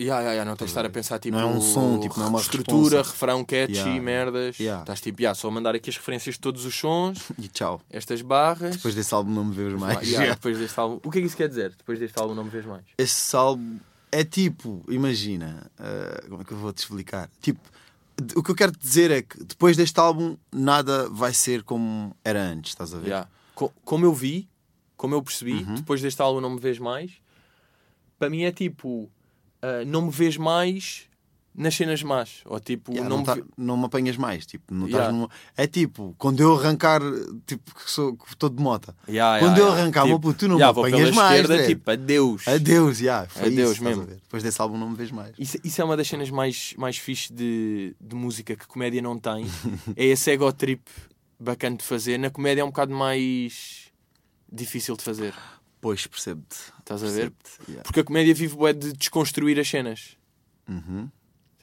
S1: Ya, ya, ya, Não tens de estar a pensar tipo.
S2: Não é um som, tipo, não é uma
S1: estrutura,
S2: responsa.
S1: refrão catchy,
S2: Ya.
S1: merdas.
S2: Ya.
S1: Estás tipo, ya, só mandar aqui as referências de todos os sons, [LAUGHS]
S2: E tchau.
S1: estas barras.
S2: Depois desse álbum não me vejo mais.
S1: Ya, [LAUGHS] depois deste álbum. O que é que isso quer dizer? Depois deste álbum não me vês mais.
S2: Esse álbum é tipo, imagina, ah, como é que eu vou te explicar? Tipo, o que eu quero dizer é que depois deste álbum nada vai ser como era antes, estás a ver?
S1: Ya. Co- Como eu vi, como eu percebi,
S2: Uhum.
S1: depois deste álbum não me vês mais. Para mim é tipo, ah, não me vês mais nas cenas más. Ou tipo,
S2: Yeah,
S1: não,
S2: não,
S1: me
S2: tá-
S1: vê-
S2: não me apanhas mais. Tipo, não
S1: Yeah.
S2: numa- É tipo, quando eu arrancar, tipo, que sou que estou de moto.
S1: Yeah,
S2: Quando
S1: yeah,
S2: eu
S1: yeah.
S2: arrancar,
S1: tipo,
S2: puto, tu não
S1: yeah,
S2: me apanhas mais.
S1: esquerda, tipo, adeus.
S2: Adeus, já. Foi
S1: Adeus
S2: isso,
S1: mesmo.
S2: Depois desse álbum não me vês mais.
S1: Isso, isso é uma das cenas mais, mais fixe de, de música que comédia não tem. é esse ego trip bacana de fazer. Na comédia é um bocado mais difícil de fazer.
S2: Pois, percebo-te.
S1: Estás a ver?
S2: Yeah.
S1: Porque a comédia vive bué de desconstruir as cenas.
S2: Uhum.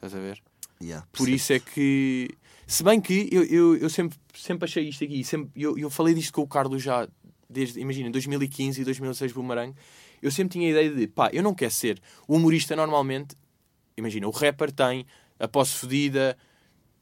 S1: Estás a ver?
S2: Yeah,
S1: Por isso é que. Se bem que eu, eu, eu sempre, sempre achei isto aqui. Sempre, eu, eu falei disto com o Carlos já desde, imagina, 2015 e 2016 Boomerang. Eu sempre tinha a ideia de, pá, eu não quero ser. O humorista normalmente, imagina, o rapper tem a posse fodida,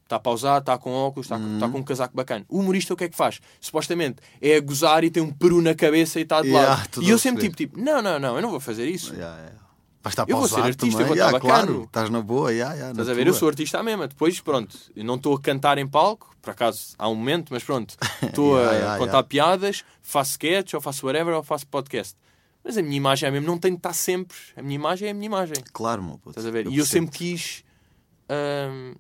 S1: está pausado, está com óculos, está
S2: Uhum.
S1: tá com um casaco bacana. O humorista o que é que faz? Supostamente é a gozar e tem um peru na cabeça e está de
S2: Yeah, [LAUGHS]
S1: lado. E eu sempre tipo, tipo, não, não, não, eu não vou fazer isso.
S2: Yeah, yeah. Vais estar
S1: Eu vou ser artista,
S2: também.
S1: eu vou
S2: yeah,
S1: estar
S2: claro, estás na boa, yeah, yeah,
S1: Estás a ver? Eu
S2: tua.
S1: sou artista à mesma. Depois, pronto, eu não estou a cantar em palco, por acaso há um momento, mas pronto, [LAUGHS] estou
S2: Yeah,
S1: a
S2: yeah,
S1: contar
S2: yeah.
S1: piadas, faço sketch, ou faço whatever, ou faço podcast. Mas a minha imagem é mesmo, não tem de estar sempre. A minha imagem é a minha imagem.
S2: Claro, meu puto.
S1: Estás a ver?
S2: Eu
S1: e eu sempre quis ahm,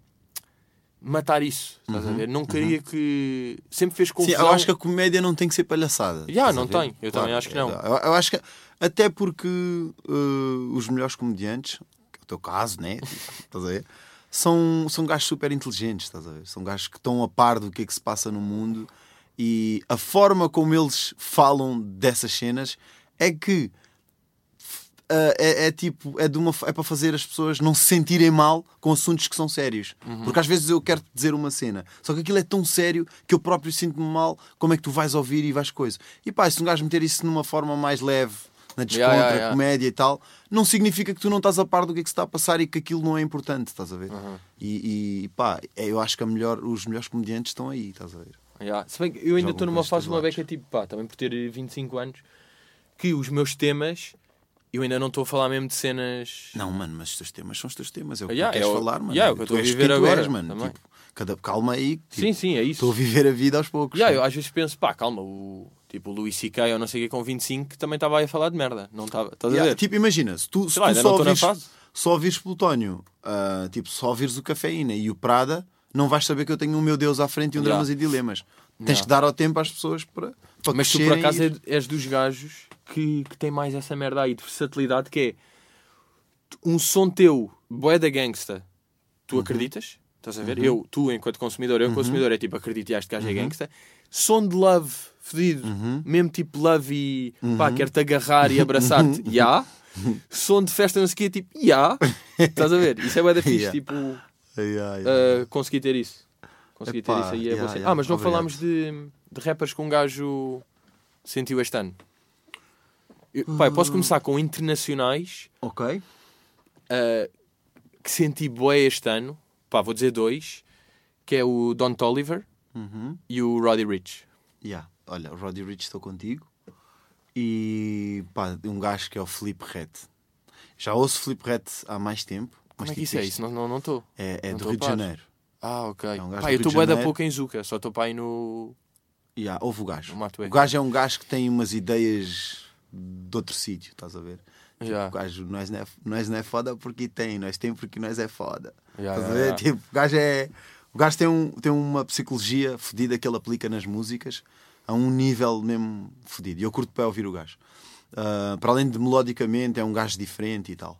S1: matar isso. Estás a ver? Não queria que. Sempre fez
S2: Uhum, Sim,
S1: confusão.
S2: eu acho que a comédia não tem que ser palhaçada.
S1: Yeah,
S2: estás a
S1: não tem. Eu também acho que não.
S2: Eu, eu acho que até porque uh, os melhores comediantes, que é o teu caso, né? [LAUGHS] Estás a ver? São, são gajos super inteligentes, estás a ver? São gajos que estão a par do que é que se passa no mundo e a forma como eles falam dessas cenas é que Uh, é, é tipo, é, de uma, é para fazer as pessoas não se sentirem mal com assuntos que são sérios. Porque às vezes eu quero dizer uma cena, só que aquilo é tão sério que eu próprio sinto-me mal. Como é que tu vais ouvir e vais coisa? E pá, se um gajo meter isso numa forma mais leve, na descontra,
S1: Yeah, yeah,
S2: comédia e tal, não significa que tu não estás a par do que é que se está a passar e que aquilo não é importante, estás a ver? E, e pá, é, eu acho que melhor, os melhores comediantes estão aí, estás a ver?
S1: Yeah. Se bem que eu ainda estou numa fase de uma beca tipo, pá, também por ter 25 anos, que os meus temas, eu ainda não estou a falar mesmo de cenas.
S2: Não, mano, mas os teus temas são os teus temas, é o que
S1: Yeah,
S2: tu queres
S1: é o-
S2: falar, mano.
S1: yeah, é o que eu estou a viver agora
S2: és, mano. Tipo, cada, calma aí, tipo,
S1: Sim, sim, é isso.
S2: estou a viver a vida aos poucos.
S1: Yeah, eu às vezes penso, pá, calma, o, tipo, o Luís C.K. ou não sei o que com 25 que também estava aí a falar de merda. Não estava. Estás a
S2: Yeah,
S1: ver?
S2: tipo, imagina, se tu, se
S1: lá,
S2: tu só, ouvires, só ouvires Plutónio, ah, tipo, só ouvires o Cafeína e o Prada, não vais saber que eu tenho um meu Deus à frente e um
S1: Yeah.
S2: Dramas e Dilemas. Tens
S1: Yeah.
S2: que dar ao tempo às pessoas para, para
S1: Mas tu por acaso é- és dos gajos que, que tem mais essa merda aí de versatilidade que é um som teu, boé da gangsta,
S2: Uhum.
S1: tu acreditas? Estás a ver? Eu, tu, enquanto consumidor, eu, consumidor, é tipo, acredito e este gajo é
S2: Uhum.
S1: gangsta. Som de love, fedido, mesmo tipo love e pá,
S2: Uhum.
S1: quero-te agarrar e abraçar-te, já. Som de festa, não sei o quê, tipo, já. Estás a ver? Isso é bué da fixe, [LAUGHS]
S2: Yeah.
S1: tipo,
S2: Yeah, yeah.
S1: uh, consegui ter isso. Consegui ter
S2: Epá,
S1: isso aí. É
S2: yeah, yeah,
S1: ah, mas não
S2: obrigado.
S1: falámos de, de rappers que um gajo sentiu este ano. Eu, pá, posso começar com internacionais
S2: Ok.
S1: uh, que senti boé este ano. Pá, vou dizer dois. Que é o Don Toliver
S2: Uhum.
S1: e o Roddy Rich.
S2: Yeah. Olha, o Roddy Rich estou contigo. E pá, um gajo que é o Felipe Red. Já ouço Felipe Red há mais tempo.
S1: Como
S2: mas
S1: é que
S2: tipo
S1: isso é? Isso não estou. Não, estou.
S2: É, é
S1: não
S2: do Rio de. Janeiro.
S1: ah, ok.
S2: É um
S1: pá, eu estou bué da pouco em Zuka. Só estou aí no...
S2: Yeah, houve o gajo. O gajo é um gajo que tem umas ideias de outro sítio, estás a ver?
S1: Já.
S2: O gajo, nós não, é, nós não é foda porque tem, nós tem porque nós é foda.
S1: Já,
S2: Estás a ver? Tipo, o gajo é. O gajo tem, um, tem uma psicologia fodida que ele aplica nas músicas a um nível mesmo fodido. E eu curto para ouvir o gajo. Ah, para além de melodicamente, é um gajo diferente e tal.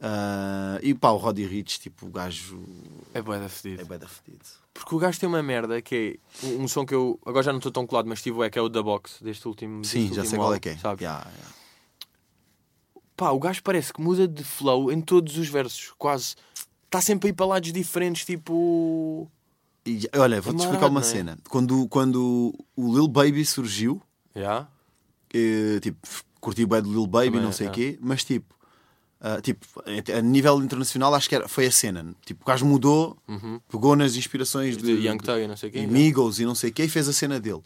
S2: Ah, e pá, o Roddy Rich, tipo, o gajo
S1: É bué da fedido.
S2: é bem da fedido.
S1: Porque o gajo tem uma merda que é um, som que eu agora já não estou tão colado, mas tive é que é o da Box deste último.
S2: Sim,
S1: deste
S2: já
S1: último
S2: sei qual é que é.
S1: Sabe?
S2: Yeah, yeah.
S1: Pá, o gajo parece que muda de flow em todos os versos, quase. Está sempre a ir para lados diferentes, tipo.
S2: E, olha, vou-te explicar uma
S1: é?
S2: cena. Quando, quando o Lil Baby surgiu, eh, tipo, curti bem do Lil Baby,
S1: Também,
S2: não sei o
S1: é.
S2: quê, mas tipo, ah, tipo, a nível internacional acho que era, foi a cena. Tipo, o gajo mudou, pegou nas inspirações
S1: De Young Thug e não sei o quê.
S2: e. Migos e não sei o quê e fez a cena dele.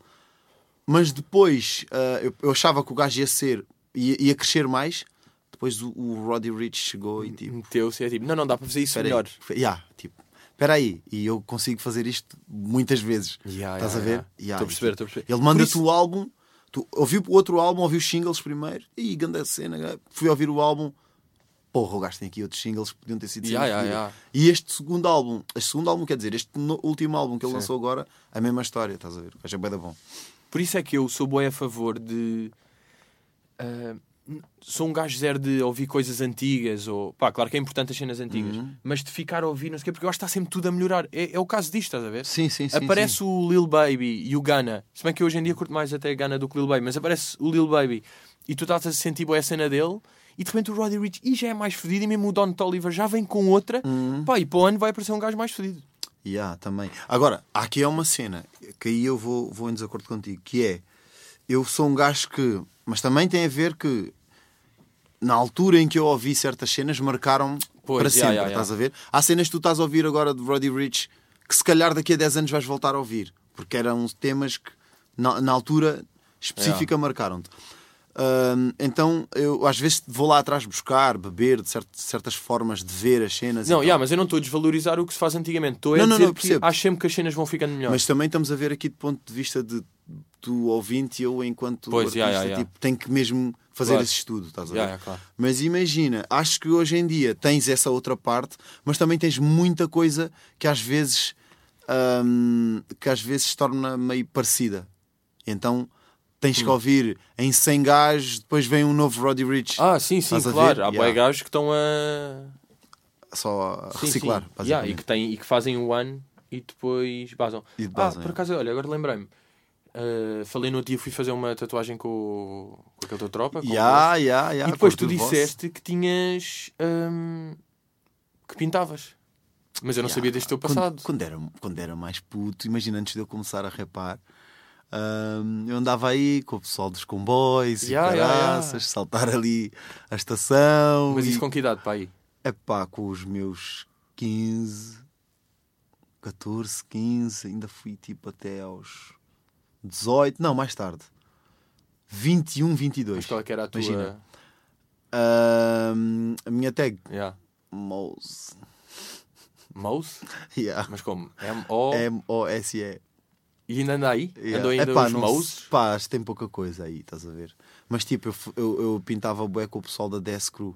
S2: Mas depois ah, eu, eu achava que o gajo ia ser, ia, ia crescer mais. Depois o, o Roddy Rich chegou e tipo,
S1: Meteu-se e é tipo, não, não, dá para fazer isso melhor.
S2: Fe- yeah, tipo, espera aí, e eu consigo fazer isto muitas vezes.
S1: Ya,
S2: Estás
S1: ya,
S2: a ver?
S1: ya.
S2: Yeah,
S1: Estou a perceber, estou a perceber.
S2: Ele manda-te
S1: isso-
S2: o álbum, Tu ouvi o outro álbum, ouvi os singles primeiro, e grande cena, fui ouvir o álbum. Porra, o gajo tem aqui outros singles que podiam ter sido
S1: Yeah, yeah,
S2: fodidas. E este segundo álbum, este segundo álbum quer dizer, este no- último álbum que ele
S1: Sim.
S2: lançou agora, a mesma história, estás a ver? O gajo é bué da bom.
S1: Por isso é que eu sou bem a favor de. n- sou um gajo zero de ouvir coisas antigas, ou. Pá, claro que é importante as cenas antigas,
S2: Uhum.
S1: mas de ficar a ouvir, não sei o quê, porque eu acho que está sempre tudo a melhorar. É, é o caso disto, estás a ver?
S2: Sim, sim, sim.
S1: aparece o Lil Baby e o Ghana. Se bem que hoje em dia curto mais até Ghana do que o Lil Baby, mas aparece o Lil Baby e tu estás a sentir boa a cena dele. E de repente o Roddy Rich e já é mais fedido, e mesmo o Don Toliver já vem com outra.
S2: Uhum.
S1: Pá, e para o ano vai aparecer um gajo mais fedido.
S2: Yeah, também. Agora, aqui é uma cena que aí eu vou, vou em desacordo contigo, que é eu sou um gajo que. Mas também tem a ver que na altura em que eu ouvi certas cenas marcaram para
S1: yeah,
S2: sempre,
S1: yeah,
S2: estás a ver? Há cenas que tu estás a ouvir agora de Roddy Rich que se calhar daqui a 10 anos vais voltar a ouvir, porque eram temas que na, na altura específica marcaram-te. Então eu às vezes vou lá atrás buscar, beber de cert- certas formas de ver as cenas.
S1: Não, yeah, mas eu não estou a desvalorizar o que se faz antigamente. Estou a
S2: Não, não,
S1: dizer
S2: não,
S1: que
S2: percebo.
S1: acho sempre que as cenas vão ficando melhores.
S2: Mas também estamos a ver aqui do ponto de vista de, do ouvinte e eu enquanto
S1: Pois,
S2: artista,
S1: yeah, yeah, yeah.
S2: tipo, tenho que mesmo fazer
S1: Claro.
S2: esse estudo, estás a ver?
S1: Yeah, yeah, claro.
S2: Mas imagina, acho que hoje em dia tens essa outra parte, mas também tens muita coisa que às vezes hum, que às vezes se torna meio parecida. Então tens
S1: Hum.
S2: que ouvir em 100 gajos, depois vem um novo Roddy Rich
S1: Ah, sim, sim, claro.
S2: ver?
S1: Há
S2: Yeah.
S1: gajos que estão a.
S2: só a
S1: Sim,
S2: reciclar.
S1: sim. Yeah, e, que têm, e que fazem o ano e depois basam.
S2: E
S1: ah, por acaso, olha, agora lembrei-me. Ah, falei no outro dia, fui fazer uma tatuagem com, com aquele teu tropa.
S2: Yeah, yeah, yeah,
S1: e depois tu disseste que tinhas. hum, que pintavas. Mas eu não sabia deste teu
S2: Quando-
S1: passado.
S2: Quando, era, quando era mais puto, imagina antes de eu começar a rapar, hum, eu andava aí com o pessoal dos comboios
S1: Yeah,
S2: e caraças, saltar ali a estação.
S1: Mas
S2: e...
S1: isso com que idade, pá, aí?
S2: Epá, com os meus 15, 14, 15, ainda fui tipo até aos 18, não, mais tarde. 21, 22.
S1: Mas qual é que era a tua.
S2: Imagina. Hum, a minha tag,
S1: Yeah.
S2: Mose.
S1: Mouse?
S2: Yeah.
S1: Mas como? M-O.
S2: M-O-S-E.
S1: E ainda anda aí?
S2: Yeah.
S1: Andou ainda
S2: Epá,
S1: os
S2: não
S1: Mouses?
S2: se- Pá, acho que tem pouca coisa aí, estás a ver? Mas tipo, eu, eu, eu pintava bué com o pessoal da Death Crew.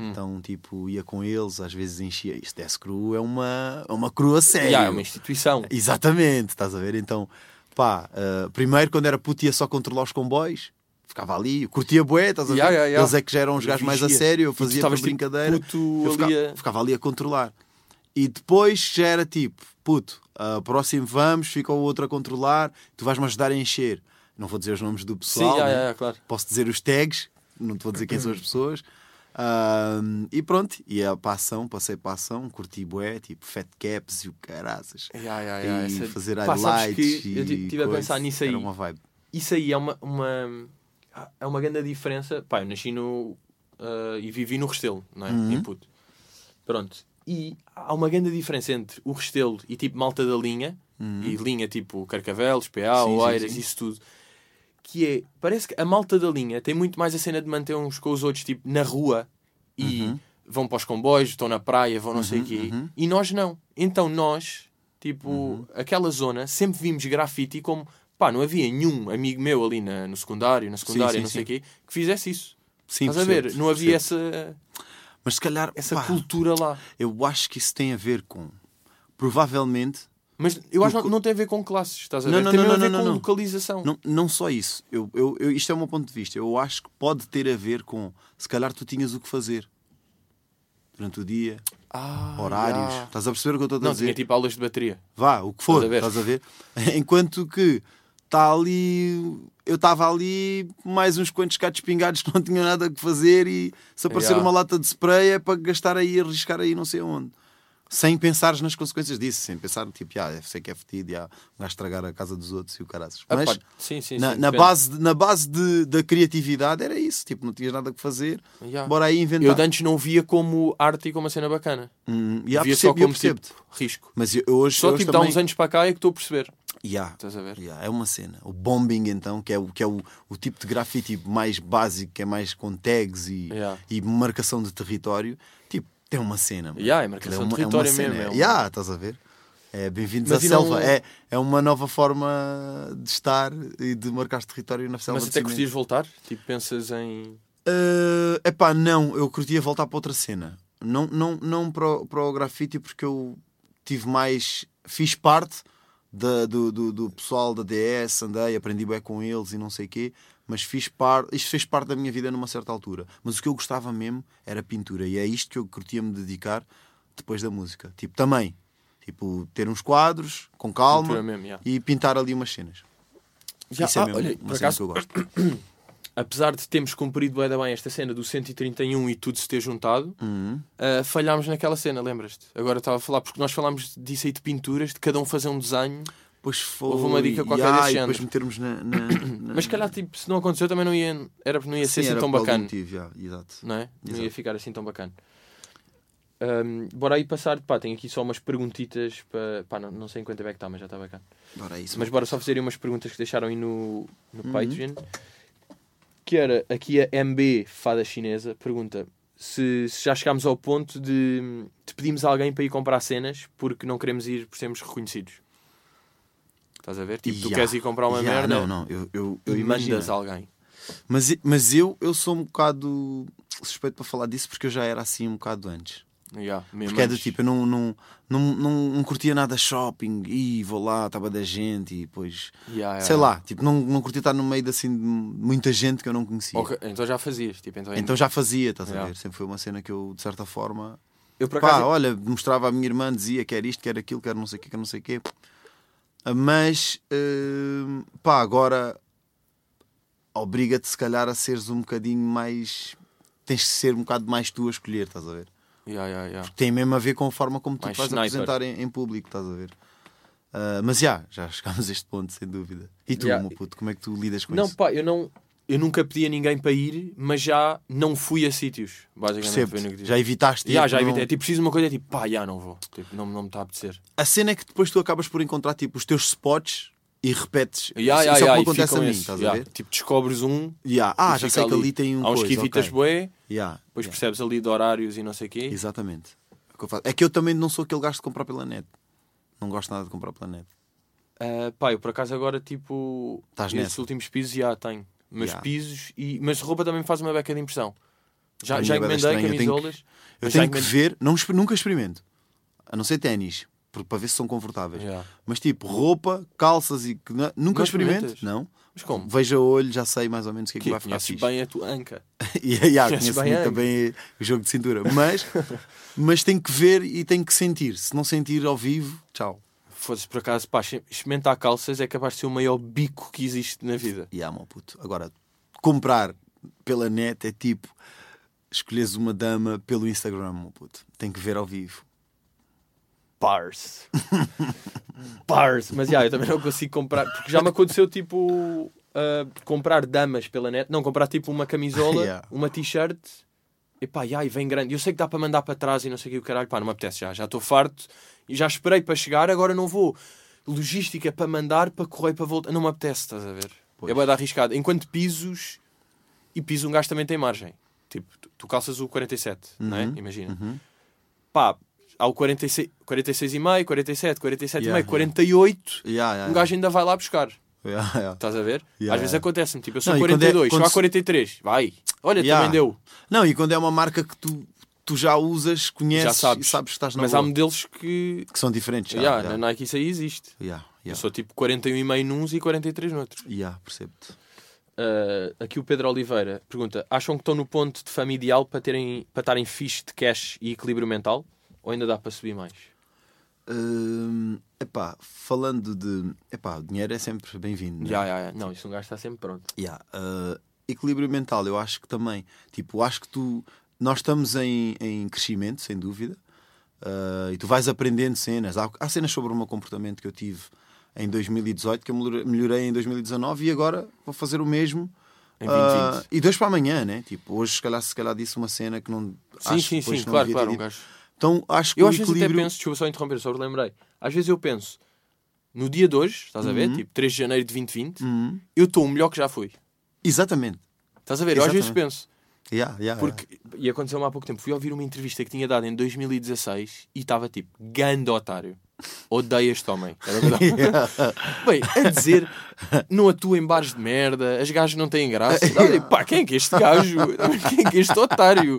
S1: Hum.
S2: Então, tipo, ia com eles, às vezes enchia. Isto Death Crew é uma, é uma crew a sério.
S1: Yeah, é uma instituição.
S2: Exatamente, estás a ver? Então, pá, ah, primeiro quando era puto ia só controlar os comboios. Ficava ali, eu curtia bué, estás a ver?
S1: Yeah, yeah, yeah.
S2: Eles é que já eram os gajos mais a sério, eu fazia por
S1: tipo,
S2: brincadeira.
S1: puto
S2: eu
S1: ali
S2: ficava,
S1: a-
S2: ficava ali a controlar. E depois já era tipo, puto, ah, próximo vamos, fica o outro a controlar, tu vais-me ajudar a encher. Não vou dizer os nomes do
S1: Sim,
S2: pessoal,
S1: yeah,
S2: né?
S1: claro.
S2: posso dizer os tags, não te vou dizer quem são as pessoas. E pronto, para a ação, passei para a ação, curti bué, tipo fat caps e o caraças.
S1: Yeah, yeah, yeah,
S2: e
S1: essa-
S2: fazer
S1: Pá,
S2: highlights e
S1: eu estive a pensar nisso aí. Isso aí é uma, uma, é uma grande diferença. Pá, eu nasci no. ah, e vivi no Restelo, não é?
S2: Uhum.
S1: Em Puto. Pronto. E há uma grande diferença entre o Restelo e tipo malta da linha, e linha tipo Carcavelos, PA,
S2: Uhum.
S1: Oeiras, isso tudo. Que é, parece que a malta da linha tem muito mais a cena de manter uns com os outros, tipo, na rua e
S2: Uhum.
S1: vão para os comboios, estão na praia, vão não sei o quê. E nós não. Então nós, tipo,
S2: Uhum.
S1: aquela zona, sempre vimos grafite como, pá, não havia nenhum amigo meu ali na- no secundário, na secundária,
S2: sim,
S1: não sei o
S2: sim.
S1: quê, que fizesse isso.
S2: Sim,
S1: Estás a
S2: percebo,
S1: ver? Não havia
S2: percebo.
S1: essa,
S2: Mas se calhar,
S1: essa
S2: pá,
S1: cultura lá.
S2: eu acho que isso tem a ver com. Provavelmente,
S1: Mas eu acho que não, não tem a ver com classes, estás a
S2: Não,
S1: ver?
S2: não,
S1: tem
S2: não,
S1: a
S2: não,
S1: ver
S2: não,
S1: com
S2: não.
S1: localização.
S2: não, não só isso. Eu, eu, eu- isto é o meu ponto de vista. Eu acho que pode ter a ver com. Se calhar tu tinhas o que fazer durante o dia,
S1: Ah,
S2: horários. Estás a perceber o que eu estou a
S1: Não,
S2: dizer?
S1: tinha tipo aulas de bateria.
S2: Vá, o que for,
S1: Estás a ver?
S2: estás a ver? [LAUGHS] Enquanto que está ali, eu estava ali mais uns quantos gatos pingados que não tinham nada que fazer e se aparecer
S1: Yeah.
S2: uma lata de spray é para gastar aí, arriscar aí não sei onde. Sem pensares nas consequências disso, sem pensar, tipo, ah, sei que é fedido, ah, gajo estragar a casa dos outros e o caraças.
S1: Ah,
S2: Mas
S1: pá, sim, sim,
S2: na,
S1: sim,
S2: na base, na base de, da criatividade era isso, tipo, não tinhas nada que fazer,
S1: Yeah.
S2: bora aí inventar.
S1: Eu de antes não via como arte e como uma cena bacana.
S2: Hum, yeah,
S1: via só
S2: percebo, eu
S1: como tipo risco.
S2: Mas eu, hoje,
S1: Só
S2: eu
S1: tipo, dá
S2: também...
S1: uns anos para cá é que estou a perceber.
S2: Yeah.
S1: Estás a ver?
S2: Yeah, é uma cena. O bombing, então, que é o, que é o, o tipo de grafite mais básico, que é mais com tags e,
S1: Yeah.
S2: e marcação de território, tipo, tem uma cena. mano.
S1: Yeah, é marcação
S2: Aquilo
S1: de
S2: uma-
S1: território
S2: uma cena.
S1: mesmo, é uma-
S2: Yeah, estás a ver? É bem-vindos à selva. É, é uma nova forma de estar e de marcar território na selva
S1: Mas
S2: de
S1: até curtias voltar? Tipo, pensas em.
S2: É epá, não, eu curtia voltar para outra cena. Não, não, não para, o- para o grafite, porque eu tive mais. Fiz parte da- do, do, do pessoal da DS, andei, aprendi bem com eles e não sei o quê, mas fiz parte, isto fez parte da minha vida numa certa altura. Mas o que eu gostava mesmo era pintura, e é isto que eu curtia me dedicar depois da música. Tipo, também, tipo, ter uns quadros com calma
S1: Pintura mesmo, yeah.
S2: e pintar ali umas cenas.
S1: Já,
S2: Isso é
S1: ah,
S2: mesmo
S1: olha,
S2: uma cena
S1: acaso,
S2: que eu gosto. [COUGHS]
S1: apesar de termos cumprido da bem esta cena do 131 e tudo se ter juntado,
S2: Uhum.
S1: ah, falhámos naquela cena, lembras-te? Agora estava a falar, porque nós falámos disso aí de pinturas, de cada um fazer um desenho,
S2: Pois foi.
S1: Houve uma dica qualquer
S2: Ya,
S1: desse
S2: e depois metermos na. na- [COUGHS] na-
S1: mas se calhar tipo, se não aconteceu também não ia, era, não ia ser
S2: Sim,
S1: assim
S2: era
S1: tão bacana.
S2: motivo, ya, exato.
S1: não é? Não ia
S2: Exato.
S1: ficar assim tão bacana. Ahm, bora aí passar, pá, tenho aqui só umas perguntitas para. Pá, não, não sei em quanto é que está, mas já está bacana.
S2: Bora isso.
S1: Mas bora só fazer aí umas perguntas que deixaram aí no, no
S2: Uhum.
S1: Patreon. Que era aqui a MB Fada Chinesa pergunta se, se já chegámos ao ponto de, de pedimos a alguém para ir comprar cenas porque não queremos ir por sermos reconhecidos. Estás a ver? Tipo, tu
S2: Ya,
S1: queres ir comprar uma
S2: ya,
S1: merda
S2: Não, não, eu, eu, eu
S1: e
S2: imagino.
S1: mandas alguém.
S2: Mas, mas eu, eu sou um bocado suspeito para falar disso porque eu já era assim um bocado antes.
S1: Mesmo
S2: Porque é do
S1: antes.
S2: tipo, eu não, não, não, não, não curtia nada shopping e vou lá, estava da gente e depois.
S1: Ya,
S2: Sei lá, tipo, não, não curtia estar no meio de, assim, de muita gente que eu não conhecia.
S1: Ok, então já fazias. Tipo, então,
S2: Então já fazia, estás a ver? Sempre foi uma cena que eu, de certa forma,
S1: eu por
S2: Pá,
S1: acaso.
S2: olha, mostrava à minha irmã, dizia que era isto, que era aquilo, que era não sei o que, que não sei o quê. Mas, hum, pá, agora obriga-te se calhar a seres um bocadinho mais. Tens de ser um bocado mais tu a escolher, estás a ver?
S1: Ya, ya, ya.
S2: Tem mesmo a ver com a forma como tu
S1: Mais
S2: vais
S1: sniper.
S2: apresentar em, em público, estás a ver? Ah, mas já, já [LAUGHS] chegámos a este ponto, sem dúvida. E tu,
S1: Ya.
S2: meu puto, como é que tu lidas com
S1: Não,
S2: isso?
S1: pá, eu não. Eu nunca pedi a ninguém para ir, mas já não fui a sítios. Basicamente, que
S2: já evitaste
S1: Ya, já
S2: não-
S1: evitei. Tipo, preciso uma coisa, tipo, pá, já não vou. Tipo, não, não me está a apetecer.
S2: A cena é que depois tu acabas por encontrar tipo, os teus spots e repetes.
S1: Ya,
S2: isso isso é o que acontece a mim,
S1: esses.
S2: estás
S1: Ya,
S2: a ver?
S1: Tipo, descobres um,
S2: Ya, Ah, já sei que
S1: ali.
S2: ali tem um
S1: há uns
S2: coisa,
S1: quivitas
S2: ok.
S1: bué,
S2: Ya,
S1: depois percebes ali de horários e não sei o quê.
S2: Exatamente. É que eu. É que eu também não sou aquele gajo de comprar pela net. Não gosto nada de comprar pela net.
S1: Ah, pá, eu por acaso agora, tipo,
S2: Estás
S1: esses
S2: nessa?
S1: últimos pisos já tenho. Mas
S2: Ya.
S1: pisos e. Mas roupa também me faz uma beca de impressão. Já,
S2: A
S1: já
S2: minha é bué
S1: encomendei
S2: estranha, eu tenho
S1: camisolas.
S2: Eu
S1: mas já
S2: tenho que
S1: encomendei-
S2: ver, não, exper- nunca experimento. A não ser ténis, porque- para ver se são confortáveis.
S1: Ya.
S2: Mas tipo, roupa, calças e. que- Nunca
S1: Não
S2: experimento.
S1: experimentas?
S2: Não.
S1: Mas como?
S2: Vejo a olho, já sei mais ou menos o que é que,
S1: Que
S2: vai ficar
S1: conheces
S2: fixe.
S1: bem a tua anca. [LAUGHS]
S2: E yeah,
S1: Conheces
S2: conheço
S1: bem
S2: muito
S1: a
S2: o jogo de cintura. Mas, [LAUGHS] mas tenho que ver e tenho que sentir. Se não sentir ao vivo, tchau.
S1: Fosse por acaso, pá, experimentar calças é capaz de ser o maior bico que existe na vida.
S2: E amo, puto. Agora, comprar pela net é tipo escolheres uma dama pelo Instagram, meu puto. Tem que ver ao vivo.
S1: Bars. Bars. [LAUGHS] Mas já, eu também não consigo comprar. Porque já me aconteceu tipo. ah, comprar damas pela net. Não, comprar tipo uma camisola, [LAUGHS]
S2: Yeah.
S1: uma t-shirt. E pá, e vem grande. Eu sei que dá para mandar para trás e não sei o que o caralho. Pá, não me apetece já. Já estou farto. E já esperei para chegar, agora não vou. Logística para mandar, para correr, para voltar. Não me apetece, estás a ver?
S2: Pois.
S1: É bem arriscado. Enquanto pisos. E piso um gajo também tem margem. Tipo, tu, calças o 47, não é?
S2: Uhum.
S1: Imagina.
S2: Uhum.
S1: Pá, há o 46, 46,5, 47, 47,5,
S2: Yeah, yeah.
S1: 48.
S2: Yeah, yeah,
S1: Um gajo ainda vai lá buscar.
S2: Yeah. Yeah.
S1: Estás a ver?
S2: Yeah,
S1: Às vezes acontece-me. Tipo, eu sou
S2: Não, e quando
S1: 42,
S2: é- quando
S1: a
S2: se-
S1: 43. Vai. Olha, também deu.
S2: Não, e quando é uma marca que tu, tu já usas, conheces
S1: Já sabes.
S2: sabes que estás na
S1: Mas há
S2: boa.
S1: modelos que.
S2: que são diferentes. Já,
S1: Yeah. Na Nike isso aí existe.
S2: Yeah,
S1: Eu sou tipo 41,5 nuns e 43 noutros.
S2: Yeah, percebo-te.
S1: Uh, aqui o Pedro Oliveira pergunta: acham que estão no ponto de fama ideal para, terem, para estarem fixe de cash e equilíbrio mental? Ou ainda dá para subir mais?
S2: Hum, epá, falando de. Epá, o dinheiro é sempre bem-vindo. né?
S1: Já, já, já. Não, isso um gajo está sempre pronto.
S2: Yeah, uh, equilíbrio mental, eu acho que também. Tipo, acho que tu. Nós estamos em, em crescimento, sem dúvida. Uh, e tu vais aprendendo cenas. Há, há cenas sobre o meu comportamento que eu tive em 2018 que eu melhorei- em 2019 e agora vou fazer o mesmo.
S1: Em
S2: uh,
S1: 2020.
S2: e dois para amanhã, né? Tipo, hoje se calhar, se calhar disse uma cena que não.
S1: Sim,
S2: acho
S1: sim, sim, claro, claro. Um gajo.
S2: Então acho que
S1: Eu às vezes até
S2: equilíbrio.
S1: penso, desculpa só interromper, só lembrei. Às vezes eu penso, no dia de hoje, estás a ver?
S2: Uhum.
S1: Tipo 3 de janeiro de 2020,
S2: Uhum.
S1: eu estou o melhor que já fui.
S2: Exatamente.
S1: Estás a ver? Eu às vezes
S2: Exatamente.
S1: penso,
S2: Yeah, yeah,
S1: porque, e aconteceu-me há pouco tempo, fui ouvir uma entrevista que tinha dado em 2016 e estava tipo, ganda otário. Odeio este homem. Era o eu dava. Bem, a dizer, não atua em bares de merda, as gajas não têm graça. Olha, [LAUGHS] pá, quem é que é este gajo? [LAUGHS] Quem é que é este otário?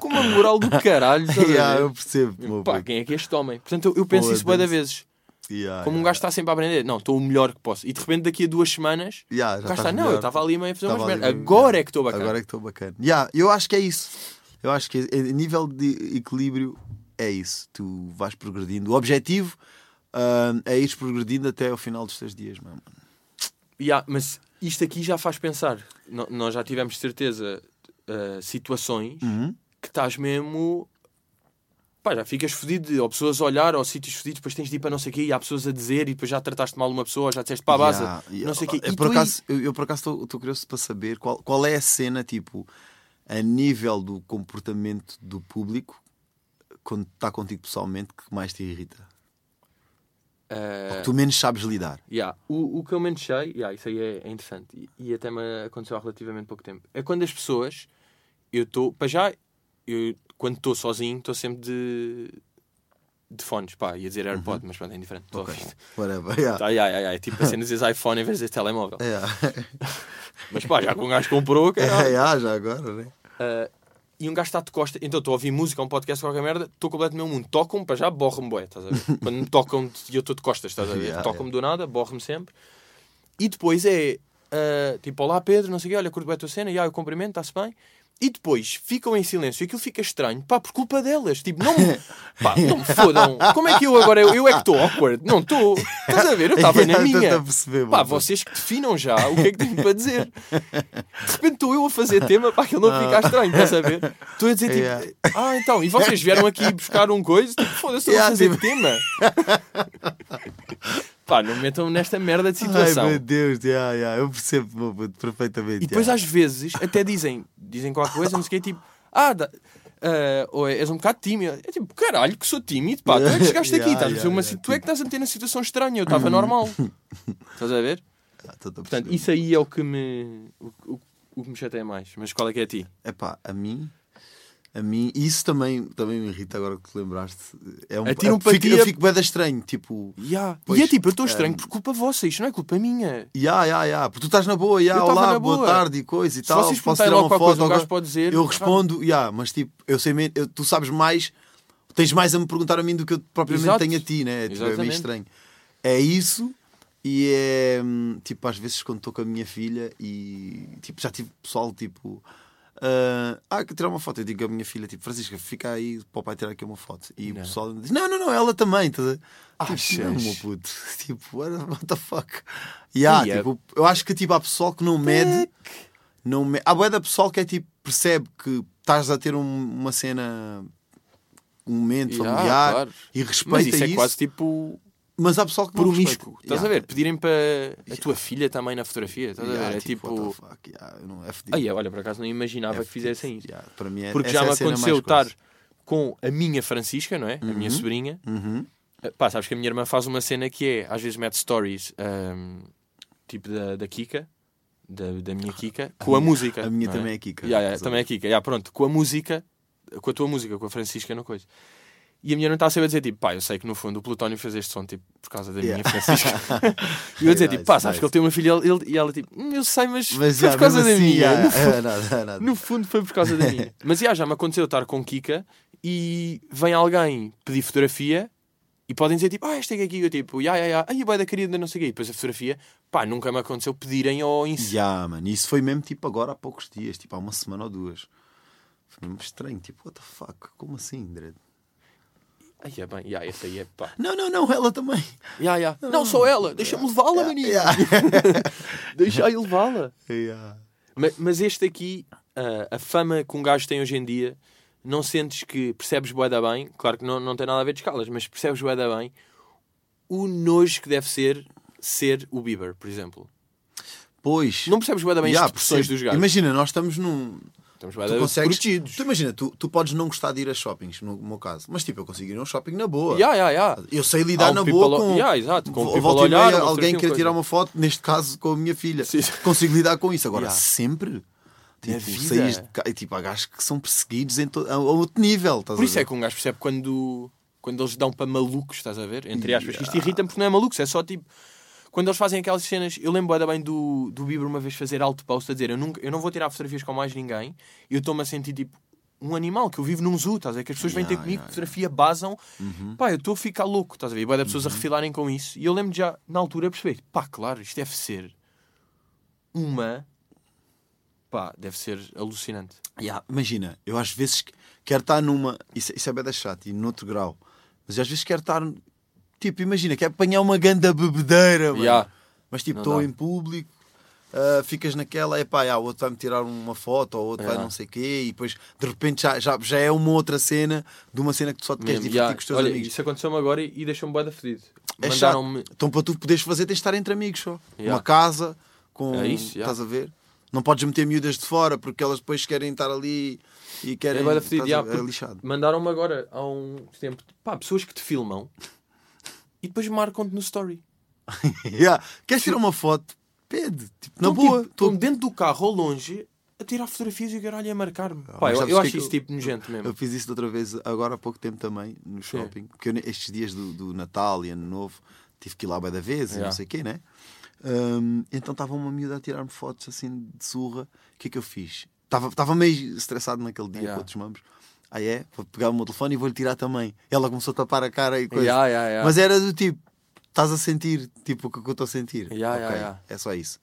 S1: Com uma moral do caralho,
S2: Yeah, eu percebo.
S1: Pá, quem é que é este homem? Portanto, eu, eu penso isso bué da
S2: Foda-se.
S1: vezes.
S2: Yeah,
S1: Como um gajo está sempre a aprender. Não, estou o melhor que posso. E de repente, daqui a duas semanas,
S2: Yeah,
S1: o
S2: já
S1: gajo está, não, eu estava ali meio a fazer umas merdas. Agora é que estou bacana.
S2: Agora é que estou bacana. Yeah, eu acho que é isso. Eu acho que a nível de equilíbrio é isso. Tu vais progredindo. O objetivo ah, é ir progredindo até ao final dos teus dias, mano.
S1: Yeah, mas isto aqui já faz pensar. No- nós já tivemos certeza uh, situações
S2: Uhum.
S1: que estás mesmo. Pá, já ficas fodido, de- ou pessoas a olhar, ou sítios fodidos, depois tens de ir para não sei o quê, e há pessoas a dizer, e depois já trataste mal uma pessoa, já disseste para a base,
S2: Yeah, yeah.
S1: não sei o quê.
S2: Eu, por
S1: aí-
S2: acaso, eu, eu por acaso estou curioso para saber qual, qual é a cena, tipo, a nível do comportamento do público quando está contigo pessoalmente que mais te irrita.
S1: Uh,
S2: Que tu menos sabes lidar.
S1: Yeah. O, o que eu menos sei, yeah, isso aí é, é interessante e, e até me aconteceu há relativamente pouco tempo, é quando as pessoas, eu estou, para já, eu, quando estou sozinho, estou sempre de, de fones, pá, ia dizer AirPod, mas pronto, é indiferente. Estou
S2: Ok.
S1: a ouvir.
S2: Whatever. Yeah.
S1: Tá, yeah, yeah, yeah. É tipo a cena de dizer iPhone em vez de telemóvel.
S2: Yeah. [LAUGHS]
S1: Mas pá, já que um gajo comprou, [LAUGHS]
S2: É,
S1: caralho.
S2: yeah, já agora, né?
S1: Uh, e um gajo está de costa, então estou a ouvir música, um podcast, qualquer merda, estou completamente no meu mundo. Tocam-me, para já, borram-me, bué, estás a ver? Quando me tocam e eu estou de costas, estás a ver? [LAUGHS]
S2: Yeah,
S1: Tocam-me do nada, borram-me sempre. E depois é uh, tipo, olá Pedro, não sei o quê, olha, curto bem a tua cena, e ah, eu cumprimento, está-se bem. E depois ficam em silêncio e aquilo fica estranho, pá, por culpa delas. Tipo, não me, [LAUGHS] pá, não me fodam. Como é que eu agora, eu, eu é que estou awkward? Não estou. Estás a ver? Eu estava na [LAUGHS] minha.
S2: estou-te a perceber,
S1: Pá, vocês que definam já o que é que tenho para dizer. De repente estou eu a fazer tema para aquilo não ficar estranho, estás a ver? Estou a dizer tipo, ah, então, e vocês vieram aqui buscar um coisa? Tipo, foda-se, estou a fazer
S2: tipo-
S1: tema. [LAUGHS] Pá, não me metam nesta merda de
S2: Ai
S1: situação.
S2: meu Deus, yeah, yeah, eu percebo meu perfeitamente.
S1: E depois
S2: yeah.
S1: às vezes até dizem, dizem qualquer coisa, não sei o quê, tipo, ah, da- ou és um bocado tímido. É tipo, caralho, que sou tímido, pá, tu é que [LAUGHS] chegaste aqui, estás a
S2: yeah,
S1: uma, tu é que estás a meter na situação estranha, eu estava normal. [LAUGHS] Estás a ver?
S2: Ah,
S1: Portanto, isso aí é o que me, o, o- o que me chateia mais. Mas qual é que é a ti?
S2: Epá, a mim, a mim, isso também, também me irrita agora que te lembraste. É um,
S1: A ti não
S2: eu fico, eu fico bem estranho, tipo,
S1: Yeah.
S2: Pois,
S1: e é tipo, eu estou estranho
S2: um,
S1: por culpa vossa, isto não é culpa minha.
S2: ya, ya, ya, porque tu estás na boa, ya,
S1: tava
S2: olá, boa
S1: boa.
S2: tarde e coisa e
S1: Se
S2: tal,
S1: vocês
S2: posso tirar uma foto,
S1: coisa, um
S2: agora-
S1: pode dizer.
S2: eu respondo, ya, mas tipo, eu sei, eu- tu sabes mais, tens mais a me perguntar a mim do que eu propriamente
S1: Exato.
S2: tenho a ti, né? É, tipo, é meio estranho. É isso. E é hum, tipo, às vezes quando estou com a minha filha e tipo, já tive pessoal tipo. Ah, ah, quer tirar uma foto. Eu digo à minha filha, tipo, Francisca, fica aí para o pai tirar aqui uma foto. E
S1: Não.
S2: o pessoal diz: Não, não, não, ela também. Tá? a ver?
S1: Achas?
S2: Tipo, não, meu puto. [LAUGHS] Tipo, what, the fuck? Yeah,
S1: E é-
S2: tipo, eu acho que tipo, há pessoal que não mede. Não me... Há boa da pessoal que é tipo, percebe que estás a ter um- uma cena, um momento
S1: Yeah,
S2: familiar
S1: claro.
S2: e
S1: Mas
S2: respeita
S1: isso é
S2: isso.
S1: quase tipo
S2: Mas há pessoal que não
S1: promíscuo.
S2: respeita.
S1: Estás a
S2: Yeah.
S1: ver? Pedirem para a tua filha também na fotografia. Estás a
S2: Yeah,
S1: ver? É tipo.
S2: the fuck, yeah, não- é.
S1: Ai, olha, por acaso não imaginava
S2: É
S1: que fizessem isso.
S2: Yeah, para mim é-
S1: Porque já
S2: é
S1: me
S2: a cena
S1: aconteceu estar com a minha Francisca, não é? A minha sobrinha.
S2: Uhum.
S1: Uh, Pá, sabes que a minha irmã faz uma cena que é, às vezes mete stories, ahm, tipo da, da Kika, da, da minha Kika, com a,
S2: minha-
S1: música.
S2: a minha
S1: não
S2: também é Kika,
S1: Yeah, yeah,
S2: a
S1: também é? Kika. Yeah, pronto, com a música, com a tua música, com a Francisca, não coisa. E a minha irmã está sempre a dizer, tipo, pá, eu sei que no fundo o Plutónio fez este som, tipo, por causa da minha
S2: Yeah.
S1: Francisca. [LAUGHS] e eu a dizer, tipo, pá, sabes
S2: nice.
S1: que ele tem uma filha, ele, e ela, tipo, "Hum, eu sei, mas,
S2: Mas
S1: foi
S2: já,
S1: por causa da
S2: assim,
S1: minha. No fundo-
S2: é nada, é nada.
S1: no fundo foi por causa da minha. [LAUGHS] Mas já, já me aconteceu estar com Kika e vem alguém pedir fotografia e podem dizer tipo, ah, esta é aqui, eu tipo, ya, ya, ya, ai, boia da querida, não sei o quê. E depois a fotografia, pá, nunca me aconteceu pedirem ao Insta.
S2: Ya, mano, isso foi mesmo tipo agora há poucos dias, tipo há uma semana ou duas. Foi mesmo estranho, tipo, what the fuck? Como assim, Dredd?
S1: Ai, é bem, ya, essa aí é pá.
S2: Não, não, não, ela também.
S1: Ya, ya. Não, só ela, deixa-me levá-la, maninho.
S2: Ya. [LAUGHS]
S1: Deixa aí levá-la.
S2: Ya.
S1: Ma- Mas este aqui, ah, a fama que um gajo tem hoje em dia, não sentes que percebes bué da bem, claro que não, não tem nada a ver de escalas, mas percebes bué da bem o nojo que deve ser ser o Bieber, por exemplo.
S2: Pois.
S1: Não percebes bué da bem
S2: Ya,
S1: as expressões dos gajos.
S2: Imagina, nós estamos num.
S1: Estamos bué
S2: Tu consegues.
S1: protegidos.
S2: Tu imagina, tu, tu podes não gostar de ir a shoppings, no meu caso, mas tipo, eu consigo ir a um shopping na boa.
S1: Ya, ya, ya.
S2: Eu sei lidar
S1: um
S2: na boa com.
S1: Ya, exato, com people
S2: volta e meia,
S1: olhar, uma
S2: alguém quer tirar uma foto, neste caso com a minha filha.
S1: Sim.
S2: Consigo lidar com isso. Agora, sempre. Tipo, saís de e, tipo, há gajos que são perseguidos em to- a, outro nível.
S1: Por isso é que um gajo percebe quando, quando eles dão para malucos, estás a ver? Entre aspas. Isto irrita-me porque não é malucos, é só tipo. Quando eles fazem aquelas cenas, eu lembro ainda bem do, do Bieber uma vez fazer alto post a dizer eu, nunca, eu não vou tirar fotografias com mais ninguém, eu estou-me a sentir tipo um animal, que eu vivo num zoo, estás a ver? Que as pessoas vêm ter comigo, fotografia, basam,
S2: Uhum.
S1: pá, eu estou a ficar louco, estás a ver? E das pessoas a refilarem com isso. E eu lembro já, na altura, perceber, pá, claro, isto deve ser uma. pá, deve ser alucinante.
S2: Yeah, imagina, eu às vezes quero estar numa. Isso, isso é bem chato e noutro grau. Mas às vezes quero estar. Tipo, imagina, quero apanhar uma ganda bebedeira.
S1: Yeah.
S2: Mas tipo, estou em público, ah, ficas naquela, epá, yeah, o outro vai-me tirar uma foto, ou o outro vai não sei o quê, e depois de repente já, já, já é uma outra cena de uma cena que tu só te queres
S1: Mesmo,
S2: divertir
S1: yeah.
S2: com os teus
S1: Olha,
S2: amigos.
S1: isso aconteceu-me agora e, e deixou-me bué da fedido.
S2: É
S1: Mandaram-me.
S2: Então para tu poderes fazer tens de estar entre amigos só. Uma casa, com.
S1: É isso.
S2: Estás a ver? Não podes meter miúdas de fora porque elas depois querem estar ali e querem.
S1: É bué da fedido,
S2: a é lixado.
S1: Mandaram-me agora há um tempo, pá, pessoas que te filmam e depois marcam-te no story. [LAUGHS]
S2: Yeah. Queres tirar uma foto? Pede. Tipo, na
S1: Estão,
S2: boa.
S1: tipo, estão dentro do carro ou longe a tirar fotografias e o caralho a marcar-me.
S2: Mas
S1: eu, eu acho
S2: é que
S1: isso
S2: eu-
S1: tipo nojento mesmo.
S2: Eu fiz isso outra vez agora há pouco tempo também, no shopping. Porque eu, estes dias do, do Natal e Ano Novo tive que ir lá bem da vez e
S1: Yeah.
S2: não sei o quê, né? Hum, então estava uma miúda a tirar-me fotos assim de surra. O que é que eu fiz? Estava meio estressado naquele dia
S1: Yeah.
S2: com outros membros. Ah, é? Vou pegar o meu telefone e vou-lhe tirar também. Ela começou a tapar a cara e coisa.
S1: Yeah, yeah, yeah.
S2: Mas era do tipo, estás a sentir tipo o que eu estou a sentir.
S1: Yeah, yeah,
S2: Ok,
S1: yeah.
S2: É só isso.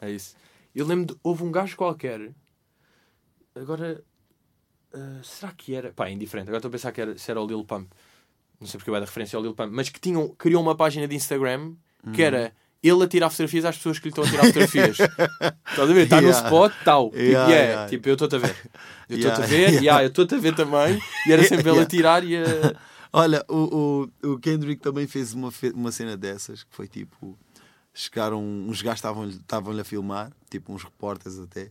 S1: É isso. Eu lembro de. Houve um gajo qualquer. Agora. ah, será que era. Pá, é indiferente. Agora estou a pensar que era, se era o Lil Pump. Não sei porque vai dar referência ao Lil Pump. Mas que tinham, criou uma página de Instagram que era ele a tirar fotografias às pessoas que lhe estão a tirar fotografias. [LAUGHS] Estás a ver? Está
S2: Yeah.
S1: no spot, tal. Tipo,
S2: Yeah,
S1: yeah, tipo eu estou-te a ver. Eu estou-te a ver,
S2: yeah.
S1: eu estou-te a ver também. E era sempre ele a tirar e a. [LAUGHS]
S2: Olha, o, o, o Kendrick também fez uma, uma cena dessas que foi tipo: chegaram, uns gajos estavam-lhe a filmar, tipo uns repórteres até,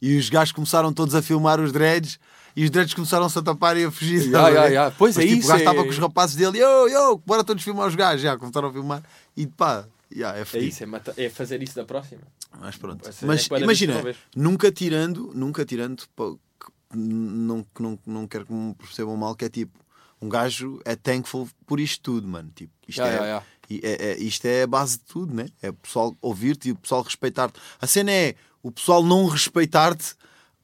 S2: e os gajos começaram todos a filmar os dreads. E os dreads começaram-se a tapar e a fugir.
S1: Yeah, yeah, yeah. Pois
S2: Mas,
S1: é
S2: tipo,
S1: isso,
S2: O gajo
S1: é-
S2: estava com os rapazes dele, yo, yo, bora todos filmar os gajos. Já começaram a filmar e pá, yeah, é
S1: É isso, é, mata- é fazer isso da próxima.
S2: Mas pronto.
S1: Essa é
S2: Mas imagina, nunca tirando, nunca tirando, não, que não, não quero que me percebam mal, que é tipo, um gajo é thankful por isto tudo, mano. Tipo, isto,
S1: Yeah,
S2: é,
S1: yeah,
S2: é- é- isto é a base de tudo, né? É o pessoal ouvir-te e o pessoal respeitar-te. A cena é o pessoal não respeitar-te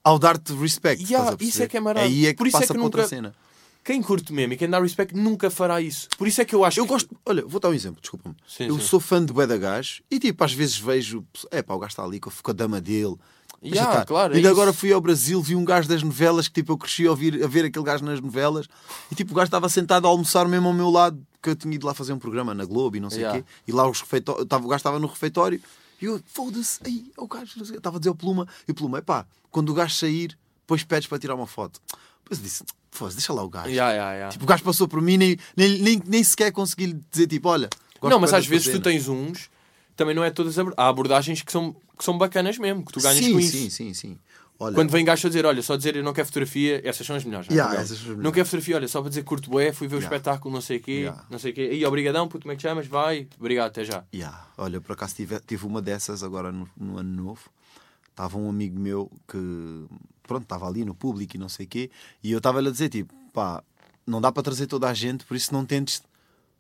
S2: ao dar-te respect.
S1: Isso é que é marado.
S2: Aí é que
S1: Por isso é
S2: passa
S1: que
S2: para outra
S1: nunca-
S2: cena.
S1: Quem curte mesmo e quem dá respect nunca fará isso. Por isso é que eu acho
S2: Eu
S1: que-
S2: gosto, olha, vou dar um exemplo, desculpa-me. Eu
S1: sim.
S2: sou fã de Bué da Gás e tipo, às vezes vejo, é pá, o gajo está ali com a dama dele.
S1: Yeah,
S2: estar.
S1: claro, é
S2: Ainda
S1: isso.
S2: agora fui ao Brasil, vi um gajo das novelas que tipo, eu cresci a, ouvir, a ver aquele gajo nas novelas e tipo, o gajo estava sentado a almoçar mesmo ao meu lado, que eu tinha ido lá fazer um programa na Globo e não sei o
S1: Yeah.
S2: quê. E lá os refeitó- tava, o gajo estava no refeitório e eu, foda-se, aí, o gajo, sei o quê. estava a dizer ao Pluma, e o Pluma, epá, quando o gajo sair, depois pedes para tirar uma foto. Depois disse, foda-se, deixa lá o gajo.
S1: Yeah, yeah, yeah.
S2: Tipo, o gajo passou por mim nem, nem, nem, nem sequer consegui dizer, tipo, olha.
S1: não, mas às vezes tu tens uns, também não é todas. abor- Há abordagens que são, que são bacanas mesmo, que tu ganhas
S2: sim,
S1: com isso.
S2: Sim, sim, sim. Olha,
S1: Quando vem gajo a dizer, olha, só dizer eu não quero fotografia, essas são as melhores. já,
S2: Yeah, são as
S1: Não quero fotografia, olha, só para dizer curto bué, fui ver o
S2: Yeah.
S1: espetáculo, não sei o quê,
S2: Yeah.
S1: não sei o quê. E obrigadão, puto, como é que chamas? Vai, obrigado, até já.
S2: Olha, por acaso tive, tive uma dessas agora no, no ano novo. Estava um amigo meu que, pronto, estava ali no público e não sei o quê. E eu estava-lhe a dizer, tipo, pá, não dá para trazer toda a gente, por isso não tentes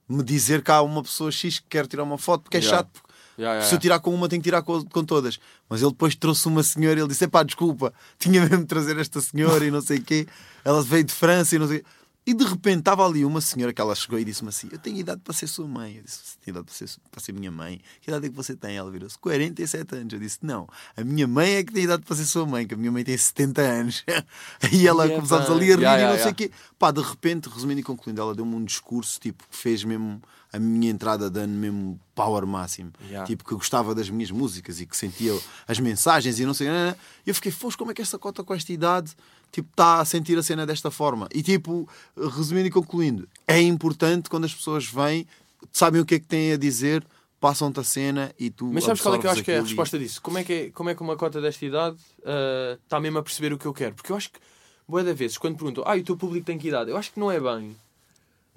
S2: me dizer que há uma pessoa X que quer tirar uma foto, porque é
S1: Yeah.
S2: chato. porque
S1: Yeah, yeah,
S2: Se eu tirar com uma, tenho que tirar com, com todas. Mas ele depois trouxe uma senhora e ele disse: pá, desculpa, tinha mesmo de trazer esta senhora e não sei o quê. Ela veio de França e não sei o quê. E de repente estava ali uma senhora que ela chegou e disse-me assim: Eu tenho idade para ser sua mãe. Eu disse: tem idade para ser, para ser minha mãe? Que idade é que você tem? Ela virou-se: 47 anos. Eu disse: Não, a minha mãe é que tem idade para ser sua mãe, que a minha mãe tem 70 anos. [LAUGHS] e ela
S1: Yeah,
S2: começámos ali a rir
S1: Yeah,
S2: e não
S1: yeah,
S2: sei o quê. Pá, de repente, resumindo e concluindo, ela deu-me um discurso tipo que fez mesmo a minha entrada dando mesmo power máximo.
S1: Yeah.
S2: Tipo, que gostava das minhas músicas e que sentia as mensagens e não sei. E eu fiquei, foste como é que esta cota com esta idade tipo, está a sentir a cena desta forma? E tipo, resumindo e concluindo, é importante quando as pessoas vêm, sabem o que é que têm a dizer, passam-te a cena e tu.
S1: Mas sabes qual é que eu acho que é a
S2: aquilo e-
S1: resposta disso? Como é que, é, como é que uma cota desta idade ah, está mesmo a perceber o que eu quero? Porque eu acho que, boa da vezes, quando perguntam, ah, e o teu público tem que idade? Eu acho que não é bem.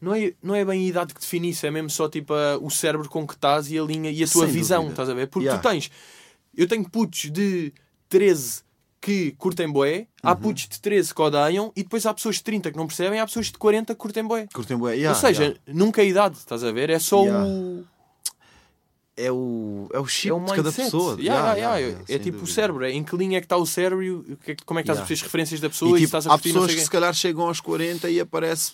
S1: Não é, não é bem a idade que define isso, é mesmo só tipo a- o cérebro com que estás e a linha e a tua
S2: Sem
S1: visão,
S2: dúvida.
S1: estás a ver? Porque
S2: Yeah.
S1: tu tens, eu tenho putos de 13, que curtem boé, há putos de 13 que odeiam e depois há pessoas de 30 que não percebem, há pessoas de 40 que curtem boé.
S2: Curtem bué. Yeah,
S1: Ou seja,
S2: yeah.
S1: nunca é a idade, estás a ver? É só
S2: Yeah.
S1: o.
S2: é o, é o chip
S1: É o
S2: de cada pessoa.
S1: Yeah,
S2: Yeah,
S1: yeah, É tipo o
S2: dúvida.
S1: cérebro, é em que linha é que está o cérebro e o é como é que estás a perceber as referências da
S2: E,
S1: pessoa e, se
S2: tipo,
S1: estás a
S2: há pessoas que se calhar chegam aos 40 e aparece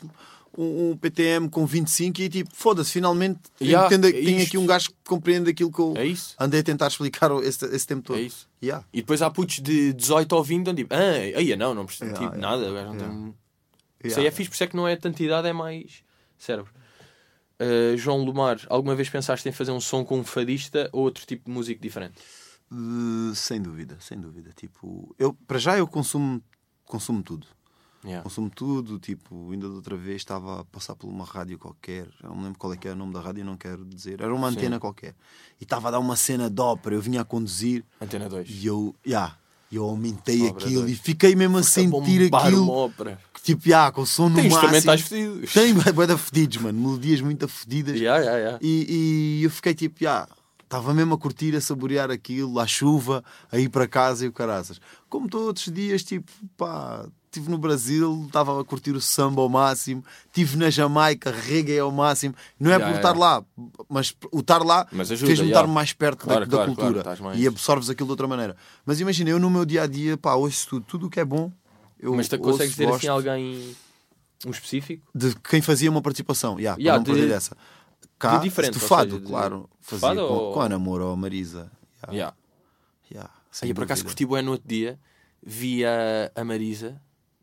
S2: um, um PTM com 25 e tipo, foda-se, finalmente
S1: Yeah,
S2: entendo-
S1: é
S2: tenho
S1: isto.
S2: aqui um gajo que compreende aquilo que eu
S1: É
S2: andei a tentar explicar esse, esse tempo todo.
S1: É isso.
S2: Yeah.
S1: E depois há putos de 18 ou 20 onde tipo, ah, aí não, não percebo
S2: Yeah,
S1: tipo,
S2: yeah.
S1: nada. gajo não
S2: Yeah.
S1: tem... Isso
S2: Yeah.
S1: aí é fixe, por isso é que não é tanta idade, é mais cérebro. Uh, João Lumar, alguma vez pensaste em fazer um som com um fadista ou outro tipo de músico diferente?
S2: Uh, sem dúvida, sem dúvida. Tipo, eu, para já eu consumo, consumo tudo.
S1: Yeah.
S2: Consumo tudo, tipo, ainda de outra vez estava a passar por uma rádio qualquer, eu não me lembro qual é que era o nome da rádio, não quero dizer, era uma
S1: Sim.
S2: antena qualquer, e estava a dar uma cena de ópera, eu vinha a conduzir
S1: Antena 2.
S2: e eu, yeah, eu aumentei
S1: Ópera
S2: aquilo e fiquei mesmo a sentir
S1: Bombar
S2: aquilo,
S1: ópera.
S2: que, tipo, yeah, com o som no
S1: Tem
S2: máximo.
S1: instrumentais fedidos.
S2: Tem bué da fedidos, mano, melodias muito fedidas.
S1: Yeah, yeah, yeah.
S2: E, e eu fiquei tipo, já, estava mesmo a curtir, a saborear aquilo, à chuva, a ir para casa e o caraças. Como todos os dias, tipo, pá, estive no Brasil, estava a curtir o samba ao máximo, estive na Jamaica, reggae ao máximo. Não é
S1: Já,
S2: por
S1: já.
S2: estar lá, mas o estar lá fez-me
S1: já.
S2: estar mais perto da-
S1: Claro,
S2: da,
S1: claro, claro,
S2: cultura
S1: estás mais-
S2: e absorves aquilo de outra maneira. Mas imagina, eu no meu dia a dia, pá, ouço tudo, tudo o que é bom. Eu
S1: Mas tu
S2: ouço,
S1: consegues ter
S2: gosto
S1: assim alguém um específico?
S2: de quem fazia uma participação, yeah,
S1: Yeah,
S2: não
S1: de-
S2: perder essa. Cá,
S1: de diferente,
S2: de
S1: ou
S2: fado,
S1: seja, de-
S2: claro. Fazia
S1: fado
S2: com,
S1: ou-
S2: com a Ana Moura ou a Marisa. Yeah,
S1: Yeah.
S2: yeah,
S1: Aí por acaso curti bué no outro dia, vi a, a Marisa,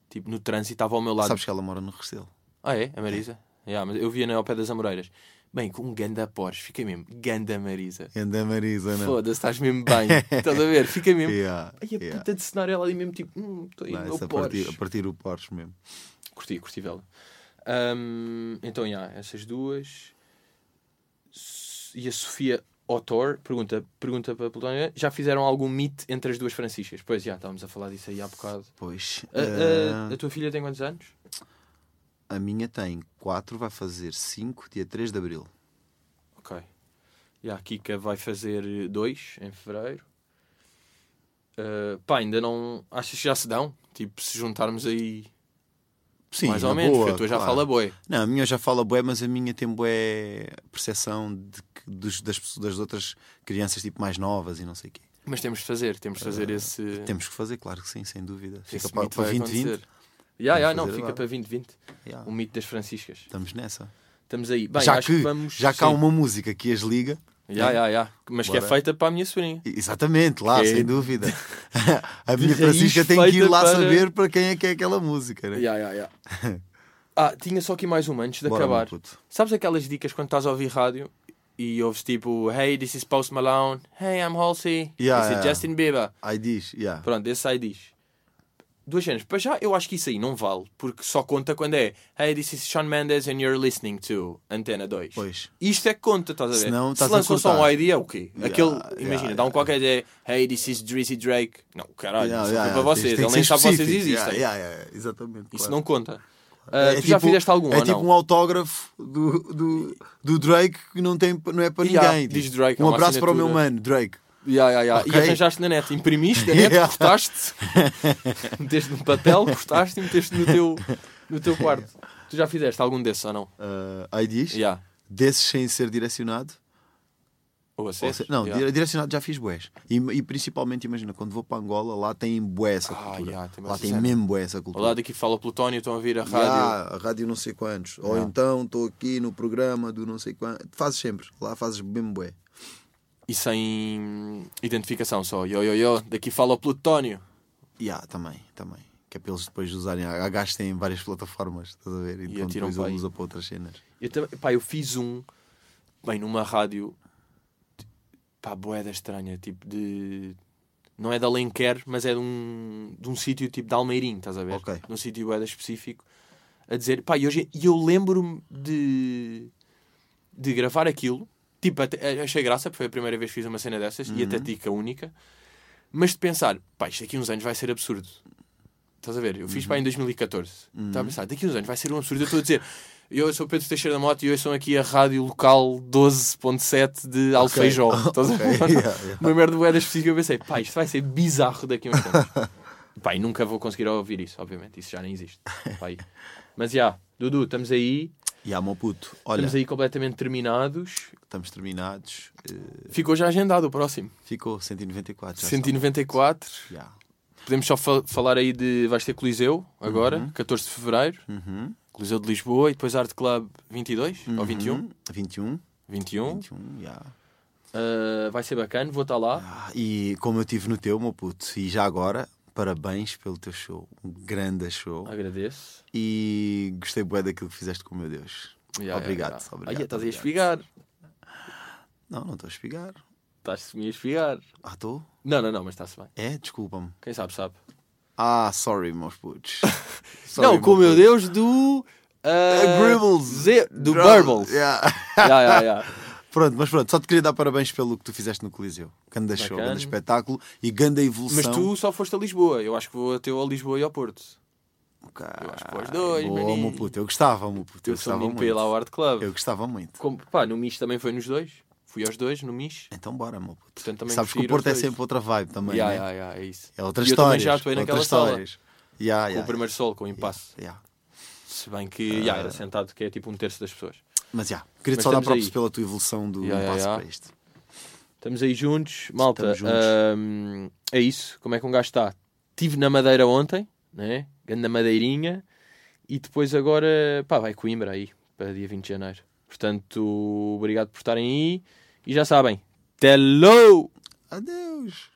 S1: tipo no trânsito, estava ao meu lado.
S2: Sabes que ela mora no Restelo.
S1: Ah, é? A Marisa? Yeah, mas eu via na ao pé das Amoreiras. Bem, com um ganda Porsche, fiquei mesmo, ganda Marisa.
S2: Anda a Marisa, não?
S1: Foda-se, estás mesmo bem. Estás a ver? Fiquei mesmo. [LAUGHS]
S2: Yeah,
S1: Ai, a
S2: yeah.
S1: puta de cenário ela ali mesmo tipo, hum, estou aí no meu
S2: a, partir,
S1: Porsche.
S2: a partir o Porsche mesmo.
S1: Curti, curti vela. Ahm, então, já, essas duas. E a Sofia Otor pergunta, pergunta para a Plutónia: já fizeram algum meet entre as duas Franciscas? Pois já, estávamos a falar disso aí há bocado.
S2: Pois.
S1: A, a-
S2: eh,
S1: a tua filha tem quantos anos?
S2: a minha tem 4, vai fazer 5, dia 3 de Abril.
S1: Ok. E a Kika vai fazer dois em fevereiro. Uh, pá, ainda não. Achas que já se dão? Tipo, se juntarmos aí
S2: Sim,
S1: mais ou menos,
S2: boa,
S1: porque a tua já
S2: claro.
S1: fala boi.
S2: Não, a minha já fala bué, mas a minha tem bué percepção de que, dos, das, das outras crianças tipo mais novas e não sei o quê.
S1: Mas temos de fazer, temos de fazer esse.
S2: Temos que fazer, claro que sim, sem dúvida. Fica para, para
S1: vai
S2: 2020.
S1: acontecer. Ya, ya,
S2: Vamos
S1: não, fica para 2020.
S2: Yeah.
S1: O mito das Franciscas.
S2: Estamos nessa.
S1: Estamos aí. Bem,
S2: já que,
S1: que vamos.
S2: já que há uma música que as liga.
S1: Ya, ya, ya. Mas que é
S2: Bora.
S1: feita para a minha sobrinha.
S2: Exatamente, lá,
S1: Que é
S2: sem dúvida. [LAUGHS] [LAUGHS] a minha Francisca tem que ir lá
S1: para-
S2: saber para quem é que é aquela música, né?
S1: Ya, ya, ya. [LAUGHS] Ah, tinha só aqui mais uma antes de
S2: Bora,
S1: acabar. Sabes aquelas dicas quando estás a ouvir rádio e ouves tipo Hey, this is Post Malone. Hey, I'm Halsey.
S2: Yeah,
S1: this is
S2: yeah.
S1: Justin Bieber.
S2: Aí diz, yeah.
S1: Pronto, esse aí diz. Duas cenas. Para já, eu acho que isso aí não vale, porque só conta quando é Hey, this is Sean Mendes and you're listening to Antena 2.
S2: Pois.
S1: Isto é que conta, estás a ver?
S2: Senão
S1: Se lançou só um. ID, é o quê?
S2: Yeah,
S1: Aquele,
S2: yeah,
S1: imagina, dá um
S2: yeah.
S1: qualquer de Hey, this is Drizzy Drake. Não, caralho,
S2: Yeah,
S1: isso
S2: yeah,
S1: foi para
S2: yeah.
S1: vocês. Ele nem sabe que vocês existem.
S2: Yeah, yeah, yeah, Exatamente.
S1: Isso
S2: claro.
S1: não conta. Ah,
S2: É
S1: tu já
S2: tipo-
S1: fizeste algum
S2: É tipo um autógrafo do, do, do Drake que não, tem, não é para
S1: Yeah,
S2: ninguém.
S1: diz
S2: tipo.
S1: Drake, é
S2: um abraço para o meu
S1: assinatura.
S2: mano, Drake.
S1: Ya, ya, ya.
S2: Ok.
S1: E arranjaste na net, imprimiste na net, [LAUGHS]
S2: Yeah.
S1: cortaste, [LAUGHS] meteste num papel, cortaste e meteste no teu, no teu quarto. Tu já fizeste algum desses ou não?
S2: Uh, aí diz,
S1: Já.
S2: desses sem ser direcionado.
S1: Ou
S2: se- não, dire- direcionado já fiz bués. E, e principalmente, imagina, quando vou para Angola, lá tem bué essa
S1: Ah,
S2: cultura.
S1: ya, tem
S2: lá tem
S1: cena.
S2: mesmo bué essa
S1: Ao
S2: cultura.
S1: lado aqui fala Plutónio, estão a ouvir a rádio.
S2: Ya, a rádio não sei quantos. Ou então estou aqui no programa do não sei quantos. Fazes sempre. Lá fazes mesmo bué.
S1: E sem identificação só. Yo, yo, yo, daqui fala o Plutónio.
S2: Ya, também, também. Que é para eles depois usarem. Gajos que têm várias plataformas, estás a ver? Então
S1: atiram
S2: depois ele usa para outras cenas.
S1: Eu, também, pá, eu fiz um, bem, numa rádio, pá, boeda estranha, tipo de... Não é de Alenquer, mas é de um, de um sítio tipo de Almeirim, estás a ver?
S2: Ok.
S1: De um sítio boeda específico. A dizer, pá, e hoje, e eu lembro-me de, de gravar aquilo, tipo, até- achei graça, porque foi a primeira vez que fiz uma cena dessas, e até tica única, mas de pensar, pá, isto daqui a uns anos vai ser absurdo. Estás a ver? Eu fiz pá em 2014. Estava a pensar, daqui a uns anos vai ser um absurdo. Eu estou a dizer, eu sou Pedro Teixeira da Moto e eu sou aqui a rádio local 12.7 de Alfeijó. [LAUGHS] Estás a ver?
S2: yeah, yeah.
S1: Uma merda boeda específica. Eu pensei, pá, isto vai ser bizarro daqui a uns tempos. [LAUGHS] Pá, e nunca vou conseguir ouvir isso, obviamente. Isso já nem existe. Pá, aí. Mas já, Dudu, estamos aí.
S2: E há, meu puto. Olha,
S1: Estamos aí completamente terminados.
S2: Estamos terminados. Eh,
S1: Ficou já agendado o próximo.
S2: ficou 194. Já
S1: 194.
S2: estão. Já.
S1: Podemos só fa- falar aí de. Vais ter Coliseu agora, 14 de Fevereiro.
S2: Uhum.
S1: Coliseu de Lisboa e depois Art Club 22 ou 21.
S2: Uhum. 21.
S1: 21.
S2: 21, já.
S1: Uh, vai ser bacana, vou estar lá.
S2: Ah, E como eu tive no teu, meu puto, e já agora, parabéns pelo teu show. Um grande show.
S1: Agradeço.
S2: E gostei bué daquilo que fizeste com o meu Deus.
S1: Ya,
S2: Obrigado,
S1: ya, ya.
S2: obrigado,
S1: Ai, estás a espigar.
S2: Não, não estou a espigar.
S1: Estás-me a espigar.
S2: Ah, estou?
S1: Não, não, não, mas está-se bem.
S2: É? Desculpa-me.
S1: Quem sabe, sabe.
S2: Ah, sorry, meus putos. [LAUGHS] Sorry,
S1: não, com o meu. Deus do. Uh,
S2: Gribbles.
S1: Do Burbles.
S2: yeah. [LAUGHS] [LAUGHS] Pronto, mas pronto, só te queria dar parabéns pelo que tu fizeste no Coliseu. Ganda show, ganda espetáculo e ganda evolução.
S1: Mas tu só foste a Lisboa. Eu acho que vou até ao Lisboa e ao Porto.
S2: Ok.
S1: Eu acho que para os dois,
S2: Boa, meu puto. Eu gostava, meu puto. Eu,
S1: Eu
S2: gostava muito.
S1: ao Art Club.
S2: Eu gostava muito.
S1: Como, pá, no Mish também foi nos dois. Fui aos dois no Mish.
S2: Então bora, meu puto.
S1: Portanto, também
S2: Sabes que o Porto é
S1: dois.
S2: sempre outra vibe também,
S1: Ya,
S2: né?
S1: ya, ya, é isso.
S2: É
S1: E eu também já atuei naquela
S2: outras
S1: sala.
S2: histórias. Ya,
S1: Com o primeiro solo, com o impasse. Se bem que ya, era sentado que é tipo um terço das pessoas.
S2: Mas já, queria-te só dar props pela tua evolução do
S1: ya.
S2: para isto.
S1: Estamos aí juntos. Malta,
S2: juntos.
S1: hum, é isso. Como é que um gajo está? Estive na Madeira ontem, né? Ganda Madeirinha. E depois agora, pá, vai Coimbra aí, para dia 20 de janeiro. Portanto, obrigado por estarem aí. E já sabem, hello!
S2: Adeus.